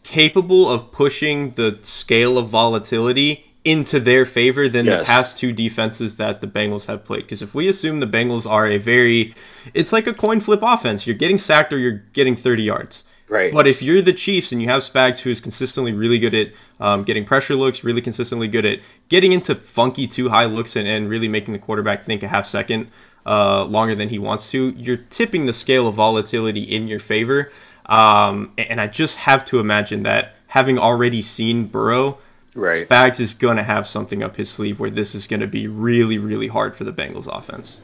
capable of pushing the scale of volatility into their favor than yes. the past two defenses that the Bengals have played. Because if we assume the Bengals are a very, it's like a coin flip offense. You're getting sacked or you're getting 30 yards. Right. But if you're the Chiefs and you have Spags, who is consistently really good at um, getting pressure looks, really consistently good at getting into funky two high looks and, and really making the quarterback think a half second uh, longer than he wants to, you're tipping the scale of volatility in your favor. Um, and I just have to imagine that having already seen Burrow, right. Spags is going to have something up his sleeve where this is going to be really, really hard for the Bengals offense.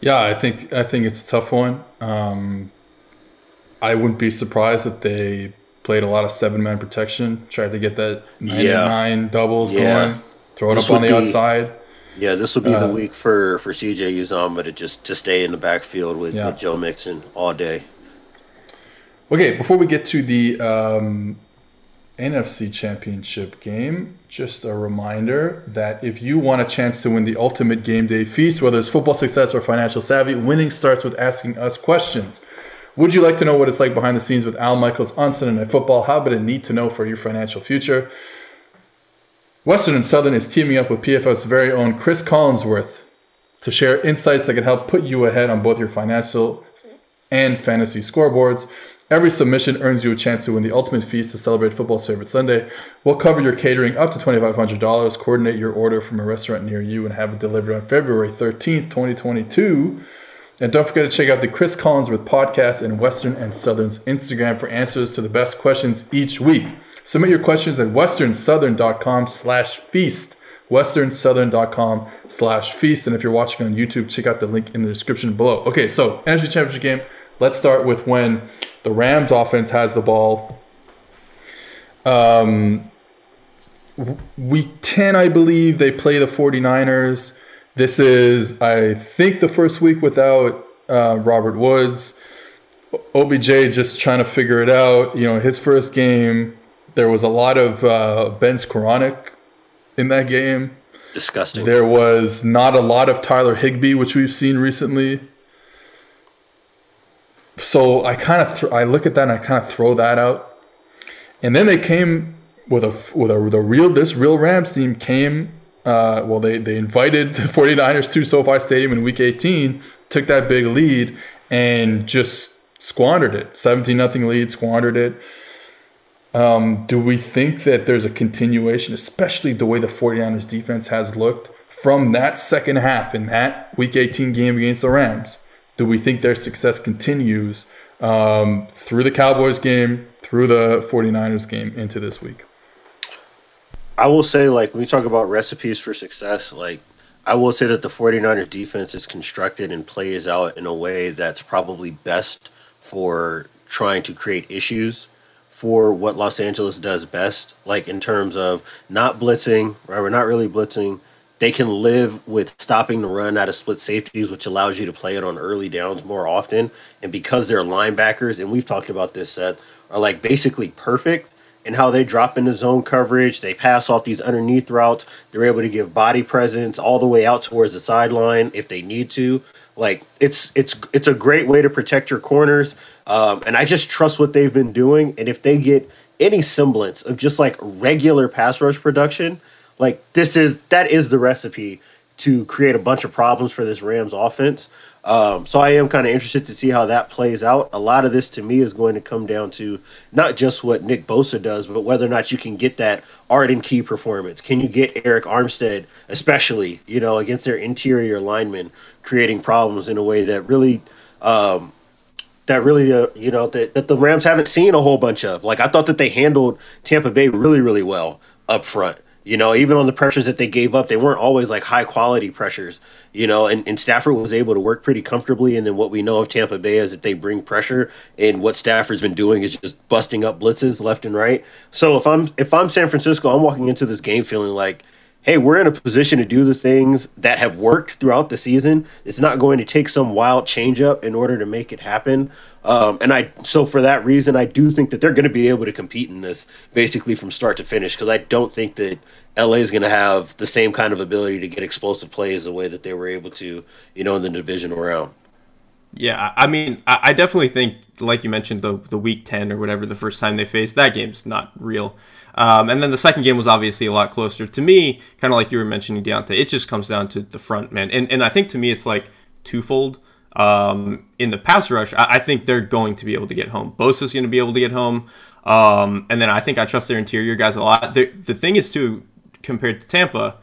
Yeah, I think I think it's a tough one. Um, I wouldn't be surprised if they played a lot of seven man protection, tried to get that nine yeah. nine doubles yeah. going, throw it up on the be, outside. Yeah, this would be uh, the week for for CJ Uzomah to just to stay in the backfield with, yeah. with Joe Mixon all day. Okay, before we get to the um, NFC Championship game, just a reminder that if you want a chance to win the ultimate game day feast, whether it's football success or financial savvy, winning starts with asking us questions. Would you like to know what it's like behind the scenes with Al Michaels on Sunday Night Football? How about a need to know for your financial future? Western and Southern is teaming up with PFF's very own Chris Collinsworth to share insights that can help put you ahead on both your financial and fantasy scoreboards. Every submission earns you a chance to win the ultimate feast to celebrate football's favorite Sunday. We'll cover your catering up to $2,500, coordinate your order from a restaurant near you, and have it delivered on February 13th, 2022. And don't forget to check out the Chris Collinsworth podcast and Western and Southern's Instagram for answers to the best questions each week. Submit your questions at westernsouthern.com slash feast. westernsouthern.com slash feast. And if you're watching on YouTube, check out the link in the description below. Okay, so NFC Championship game. Let's start with when the Rams offense has the ball. Um, week 10, I believe, they play the 49ers. This is, I think, the first week without uh, Robert Woods. OBJ just trying to figure it out. You know, his first game, there was a lot of uh, Ben Skowronek in that game. Disgusting. There was not a lot of Tyler Higbee, which we've seen recently. So I kind of th- I look at that and I kind of throw that out. And then they came with a with a the real this real Rams team came uh, well, they, they invited the 49ers to SoFi Stadium in week 18, took that big lead, and just squandered it. 17 nothing lead, squandered it. Um, do we think that there's a continuation, especially the way the 49ers defense has looked from that second half in that week 18 game against the Rams? Do we think their success continues um, through the Cowboys game, through the 49ers game into this week? I will say, like, when we talk about recipes for success, like, I will say that the 49er defense is constructed and plays out in a way that's probably best for trying to create issues for what Los Angeles does best, like in terms of not blitzing, right? We're not really blitzing. They can live with stopping the run out of split safeties, which allows you to play it on early downs more often. And because their linebackers, and we've talked about this, Seth, are like basically perfect, and how they drop into zone coverage. They pass off these underneath routes. They're able to give body presence all the way out towards the sideline if they need to. Like it's it's it's a great way to protect your corners. Um, and I just trust what they've been doing. And if they get any semblance of just like regular pass rush production, like this is that is the recipe to create a bunch of problems for this Rams offense. Um, so I am kind of interested to see how that plays out. A lot of this to me is going to come down to not just what Nick Bosa does, but whether or not you can get that Arden Key performance. Can you get Arik Armstead, especially you know against their interior linemen, creating problems in a way that really. Um, that really, uh, you know, that, that the Rams haven't seen a whole bunch of. Like, I thought that they handled Tampa Bay really, really well up front. You know, even on the pressures that they gave up, they weren't always like high quality pressures you know, and, and Stafford was able to work pretty comfortably. And then what we know of Tampa Bay is that they bring pressure, and what Stafford's been doing is just busting up blitzes left and right. So if I'm if I'm San Francisco, I'm walking into this game feeling like, hey, we're in a position to do the things that have worked throughout the season. It's not going to take some wild change up in order to make it happen. Um, and I, so for that reason, I do think that they're going to be able to compete in this basically from start to finish because I don't think that LA is going to have the same kind of ability to get explosive plays the way that they were able to, you know, in the division round. Yeah, I mean, I definitely think, like you mentioned, the the week ten or whatever, the first time they faced that game's not real. Um, and then the second game was obviously a lot closer to me, kind of like you were mentioning, Diante. It just comes down to the front man, and and I think to me it's like twofold. Um, in the pass rush, I, I, think they're going to be able to get home. Bosa's going to be able to get home, um, and then I think I trust their interior guys a lot. The, the thing is too, compared to Tampa,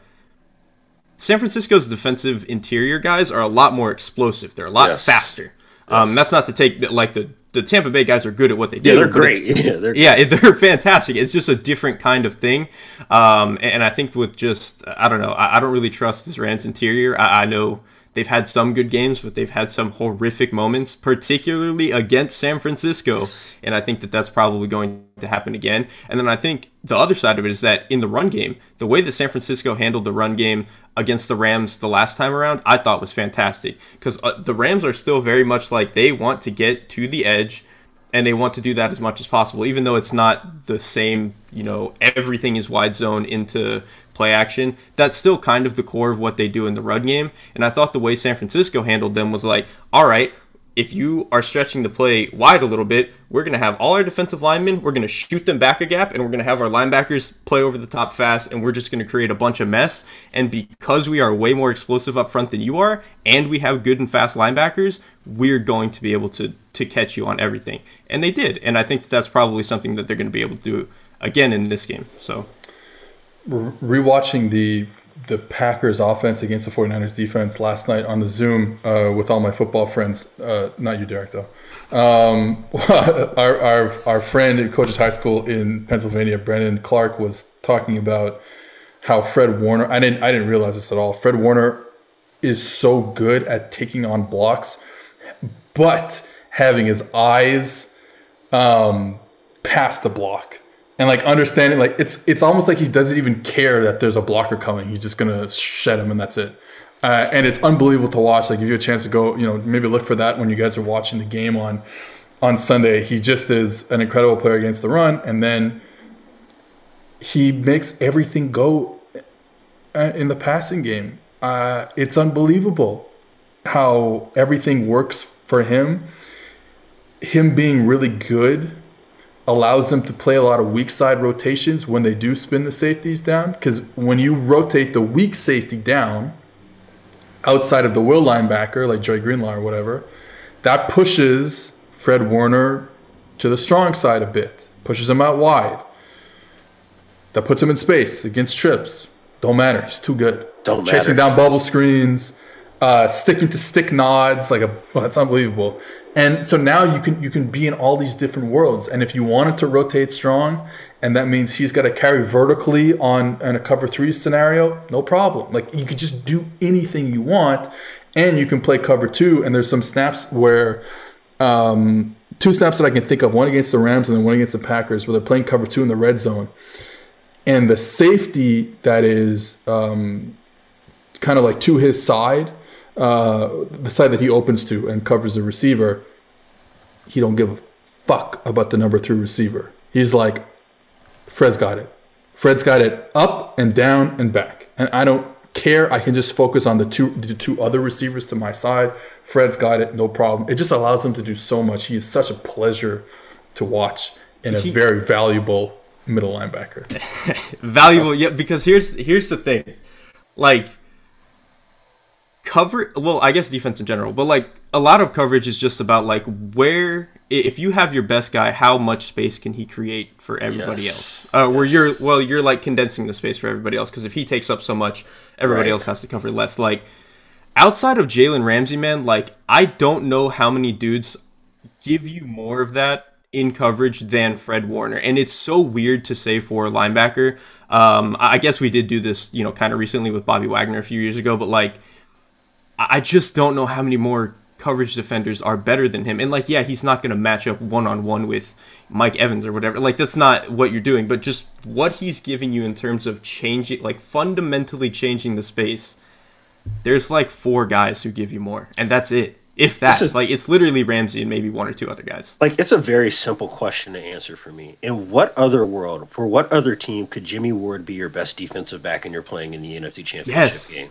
San Francisco's defensive interior guys are a lot more explosive. They're a lot yes. faster. Um, yes. that's not to take like the the Tampa Bay guys are good at what they do. Yeah, they're great. Yeah, they're yeah, they're fantastic. It's just a different kind of thing. Um, and I think with just I don't know, I, I don't really trust this Rams interior. I, I know They've had some good games, but they've had some horrific moments, particularly against San Francisco. And I think that that's probably going to happen again. And then I think the other side of it is that in the run game, the way that San Francisco handled the run game against the Rams the last time around, I thought was fantastic. Because uh, the Rams are still very much like they want to get to the edge and they want to do that as much as possible, even though it's not the same, you know, everything is wide zone into play action. That's still kind of the core of what they do in the run game. And I thought the way San Francisco handled them was like, all right, if you are stretching the play wide a little bit, we're going to have all our defensive linemen, we're going to shoot them back a gap, and we're going to have our linebackers play over the top fast, and we're just going to create a bunch of mess. And because we are way more explosive up front than you are, and we have good and fast linebackers, we're going to be able to to catch you on everything. And they did. And I think that's probably something that they're going to be able to do again in this game. So rewatching the the Packers offense against the 49ers defense last night on the Zoom uh, with all my football friends. Uh, not you, Derek, though. Um, our, our, our friend at Coaches High School in Pennsylvania, Brendan Clark, was talking about how Fred Warner, I didn't, I didn't realize this at all. Fred Warner is so good at taking on blocks, but having his eyes um, past the block and like understanding like it's it's almost like he doesn't even care that there's a blocker coming. He's just gonna shed him and that's it. Uh, and it's unbelievable to watch. Like if you have a chance to go, you know, maybe look for that when you guys are watching the game on on Sunday. He just is an incredible player against the run, and then he makes everything go uh, in the passing game. Uh, it's unbelievable how everything works for him. Him being really good allows them to play a lot of weak side rotations when they do spin the safeties down. Because when you rotate the weak safety down outside of the will linebacker, like Joey Greenlaw or whatever, that pushes Fred Warner to the strong side a bit, pushes him out wide. That puts him in space against trips. Don't matter. He's too good. Don't matter. Chasing matter. down bubble screens, uh, sticking to stick nods, like a well, that's unbelievable. And so now you can you can be in all these different worlds. And if you wanted to rotate strong, and that means he's got to carry vertically on in a cover three scenario, no problem. Like you could just do anything you want, and you can play cover two. And there's some snaps where. Um, two snaps that I can think of, one against the Rams and then one against the Packers, where they're playing cover two in the red zone. And the safety that is um, kind of like to his side uh, the side that he opens to and covers the receiver, he don't give a fuck about the number three receiver. He's like, Fred's got it. Fred's got it up and down and back, and I don't care. I can just focus on the two the two other receivers to my side. Fred's got it, no problem. It just allows him to do so much. He is such a pleasure to watch and a he, very valuable middle linebacker. valuable, yeah. Because here's here's the thing, like cover well i guess defense in general but like a lot of coverage is just about like where if you have your best guy how much space can he create for everybody yes. else uh, yes. where you're well you're like condensing the space for everybody else because if he takes up so much everybody right. else has to cover less like outside of jalen ramsey man like i don't know how many dudes give you more of that in coverage than Fred Warner. And it's so weird to say for a linebacker. Um, I guess we did do this, you know, kind of recently with Bobby Wagner a few years ago, but like I just don't know how many more coverage defenders are better than him. And like, yeah, he's not going to match up one on one with Mike Evans or whatever. Like, that's not what you're doing. But just what he's giving you in terms of changing, like fundamentally changing the space. There's like four guys who give you more, and that's it. If that, is, like, it's literally Ramsey and maybe one or two other guys. Like, it's a very simple question to answer for me. In what other world, for what other team could Jimmy Ward be your best defensive back and you're playing in the NFC Championship yes. game?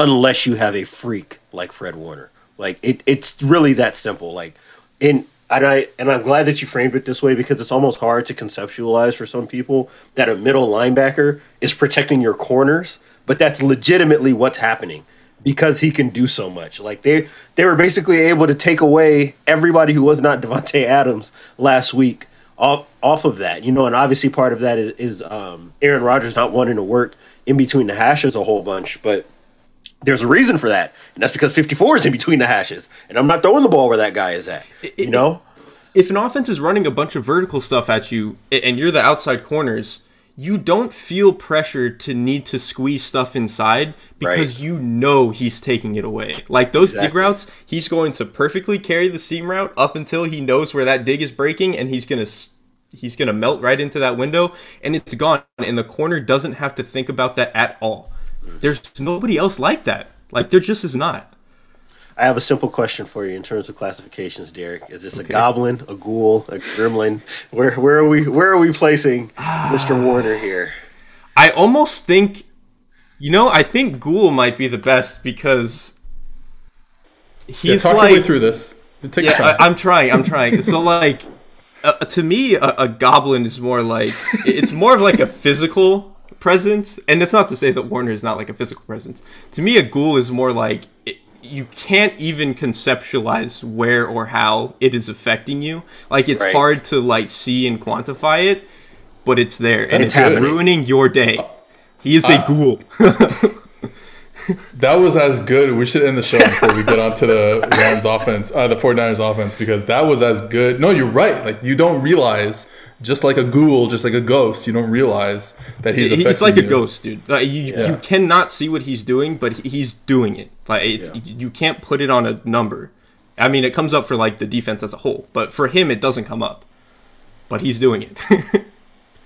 Unless you have a freak like Fred Warner. Like, it, it's really that simple. Like, in and I and I'm glad that you framed it this way because it's almost hard to conceptualize for some people that a middle linebacker is protecting your corners, but that's legitimately what's happening because he can do so much. Like they they were basically able to take away everybody who was not Davante Adams last week off off of that. You know, and obviously part of that is, is um, Aaron Rodgers not wanting to work in between the hashes a whole bunch, but there's a reason for that, and that's because 54 is in between the hashes, and I'm not throwing the ball where that guy is at. You know, if an offense is running a bunch of vertical stuff at you, and you're the outside corners you don't feel pressure to need to squeeze stuff inside because right. you know he's taking it away. Like those exactly. dig routes, he's going to perfectly carry the seam route up until he knows where that dig is breaking and he's to he's going to melt right into that window and it's gone and the corner doesn't have to think about that at all. There's nobody else like that. Like there just is not. I have a simple question for you in terms of classifications, Derek. Is this okay. a goblin, a ghoul, a gremlin? Where where are we where are we placing Mr. Warner here? I almost think you know, I think ghoul might be the best because he's yeah, like through this. yeah, I, am trying. I'm trying. so like uh, to me a, a goblin is more like it's more of like a physical presence and it's not to say that Warner is not like a physical presence. To me a ghoul is more like it, you can't even conceptualize where or how it is affecting you. Like it's right. hard to like see and quantify it, but it's there and, and it's, it's ruining your day. He is uh, a ghoul. that was as good. We should end the show before we get on to the Rams offense, uh, the 49ers offense, because that was as good. No, you're right. Like you don't realize just like a ghoul, just like a ghost, you don't realize that he's. He's like you. a ghost, dude. Like, you, yeah. you cannot see what he's doing, but he's doing it. Like yeah. you can't put it on a number. I mean, it comes up for like the defense as a whole, but for him, it doesn't come up. But he's doing it.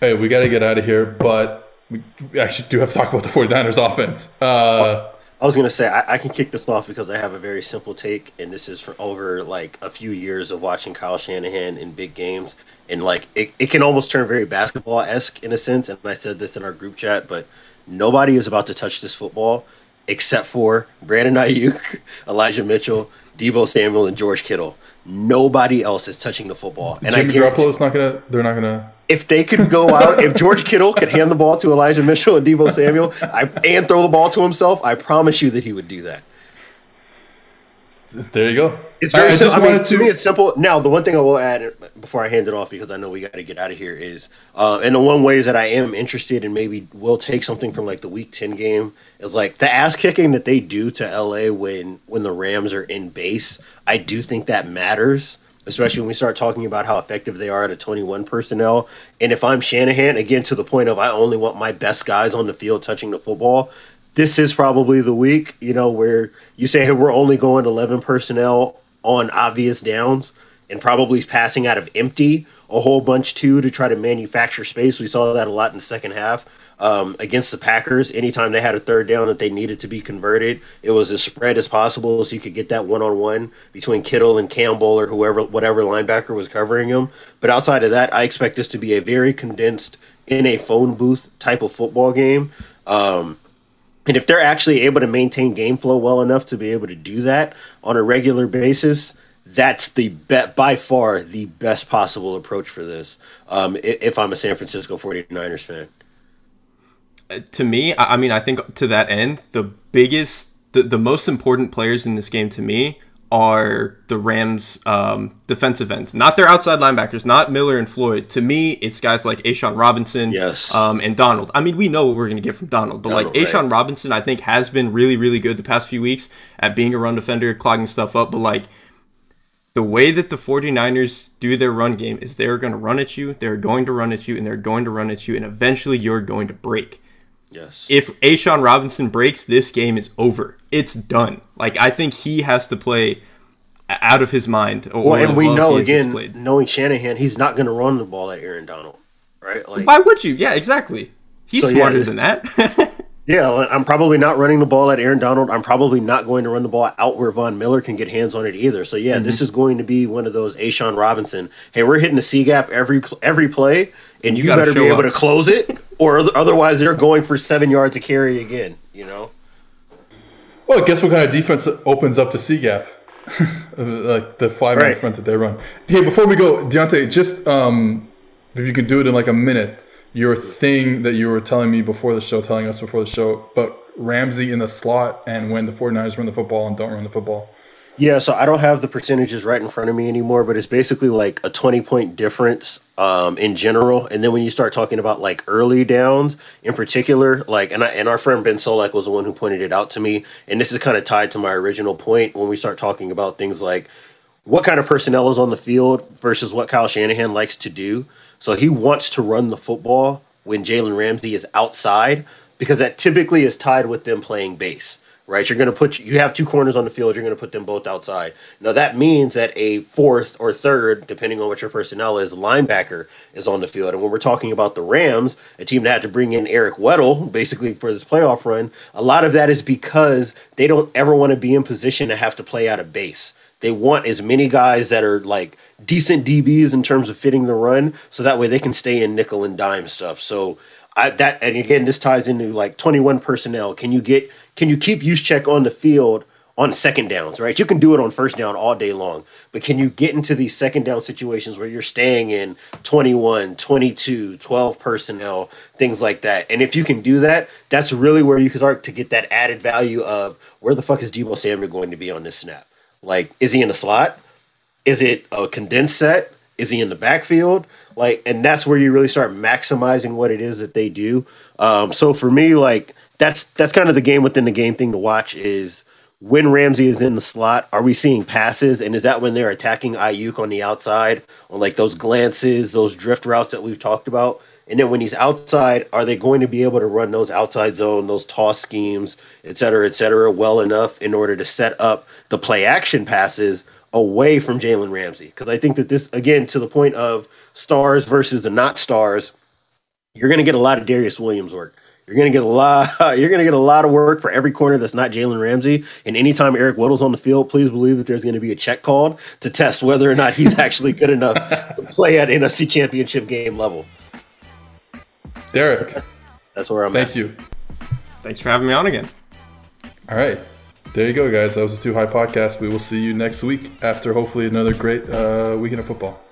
hey, we got to get out of here, but we, we, actually do have to talk about the 49ers offense. Uh, I was gonna say I, I, can kick this off because I have a very simple take, and this is for over like a few years of watching Kyle Shanahan in big games, and like it, it can almost turn very basketball esque in a sense. And I said this in our group chat, but nobody is about to touch this football except for Brandon Aiyuk, Elijah Mitchell, Deebo Samuel, and George Kittle. Nobody else is touching the football. And Jimmy Garoppolo's not gonna. They're not gonna. If they could go out, if George Kittle could hand the ball to Elijah Mitchell and Deebo Samuel, I, and throw the ball to himself, I promise you that he would do that. There you go. It's very I, simple. I, I mean, to... to me, it's simple. Now, the one thing I will add before I hand it off, because I know we got to get out of here, is uh, and the one ways that I am interested in maybe will take something from like the Week Ten game is like the ass kicking that they do to LA when when the Rams are in base. I do think that matters, especially when we start talking about how effective they are at a 21 personnel. And if I'm Shanahan, again to the point of I only want my best guys on the field touching the football this is probably the week, you know, where you say hey, we're only going 11 personnel on obvious downs and probably passing out of empty a whole bunch too to try to manufacture space. We saw that a lot in the second half um, against the Packers. Anytime they had a third down that they needed to be converted, it was as spread as possible so you could get that one on one between Kittle and Campbell or whoever, whatever linebacker was covering him. But outside of that, I expect this to be a very condensed in a phone booth type of football game. Um, and if they're actually able to maintain game flow well enough to be able to do that on a regular basis, that's the bet by far the best possible approach for this. Um, if I'm a San Francisco 49ers fan. Uh, to me, I mean, I think to that end, the biggest, the, the most important players in this game to me are the Rams' um, defensive ends, not their outside linebackers, not Miller and Floyd. To me, it's guys like A'Shawn Robinson yes. um, and Donald. I mean, we know what we're going to get from Donald, but Donald, like A'Shawn right. Robinson, I think has been really, really good the past few weeks at being a run defender, clogging stuff up. But like the way that the 49ers do their run game is they're going to run at you, they're going to run at you, and they're going to run at you, and eventually you're going to break. Yes. If A'Shawn Robinson breaks, this game is over. It's done. Like I think he has to play out of his mind. Or, well, and we well know again, knowing Shanahan, he's not going to run the ball at Aaron Donald, right? Like, why would you? Yeah, exactly. He's so, smarter yeah, than that. yeah, I'm probably not running the ball at Aaron Donald. I'm probably not going to run the ball out where Von Miller can get hands on it either. So yeah, mm-hmm. this is going to be one of those A'Shawn Robinson. Hey, we're hitting the C gap every every play, and you, you better be able to close it, or otherwise they're going for seven yards to carry again. You know. Well, guess what kind of defense opens up the C gap? like the five right. in front that they run. Hey, before we go, Diante, just um, if you could do it in like a minute, your thing that you were telling me before the show, telling us before the show, but Ramsey in the slot and when the 49ers run the football and don't run the football. Yeah, so I don't have the percentages right in front of me anymore, but it's basically like a 20 point difference um, in general. And then when you start talking about like early downs in particular, like, and, I, and our friend Ben Solak was the one who pointed it out to me. And this is kind of tied to my original point when we start talking about things like what kind of personnel is on the field versus what Kyle Shanahan likes to do. So he wants to run the football when Jalen Ramsey is outside because that typically is tied with them playing base right? You're going to put you have two corners on the field. You're going to put them both outside. Now that means that a fourth or third, depending on what your personnel is, linebacker is on the field. And when we're talking about the Rams, a team that had to bring in Eric Weddle basically for this playoff run, a lot of that is because they don't ever want to be in position to have to play out of base. They want as many guys that are like decent DBs in terms of fitting the run, so that way they can stay in nickel and dime stuff. So I, that and again, this ties into like 21 personnel. Can you get can you keep Juszczyk on the field on second downs, right? You can do it on first down all day long, but can you get into these second down situations where you're staying in 21, 22, 12 personnel, things like that? And if you can do that, that's really where you can start to get that added value of where the fuck is Deebo Samuel going to be on this snap? Like, is he in the slot? Is it a condensed set? Is he in the backfield? Like, and that's where you really start maximizing what it is that they do. Um, so for me, like, that's that's kind of the game within the game thing to watch is when Ramsey is in the slot, are we seeing passes? And is that when they're attacking Ayuk on the outside on like those glances, those drift routes that we've talked about? And then when he's outside, are they going to be able to run those outside zone, those toss schemes, et cetera, et cetera, well enough in order to set up the play action passes away from Jalen Ramsey? Because I think that this, again, to the point of stars versus the not stars, you're going to get a lot of Darious Williams work. You're gonna get a lot. You're gonna get a lot of work for every corner that's not Jalen Ramsey. And anytime Eric Weddle's on the field, please believe that there's going to be a check called to test whether or not he's actually good enough to play at NFC Championship game level. Derek, that's where I'm. At. Thank at. you. Thanks for having me on again. All right. There you go, guys. That was the Too High podcast. We will see you next week after hopefully another great uh, weekend of football.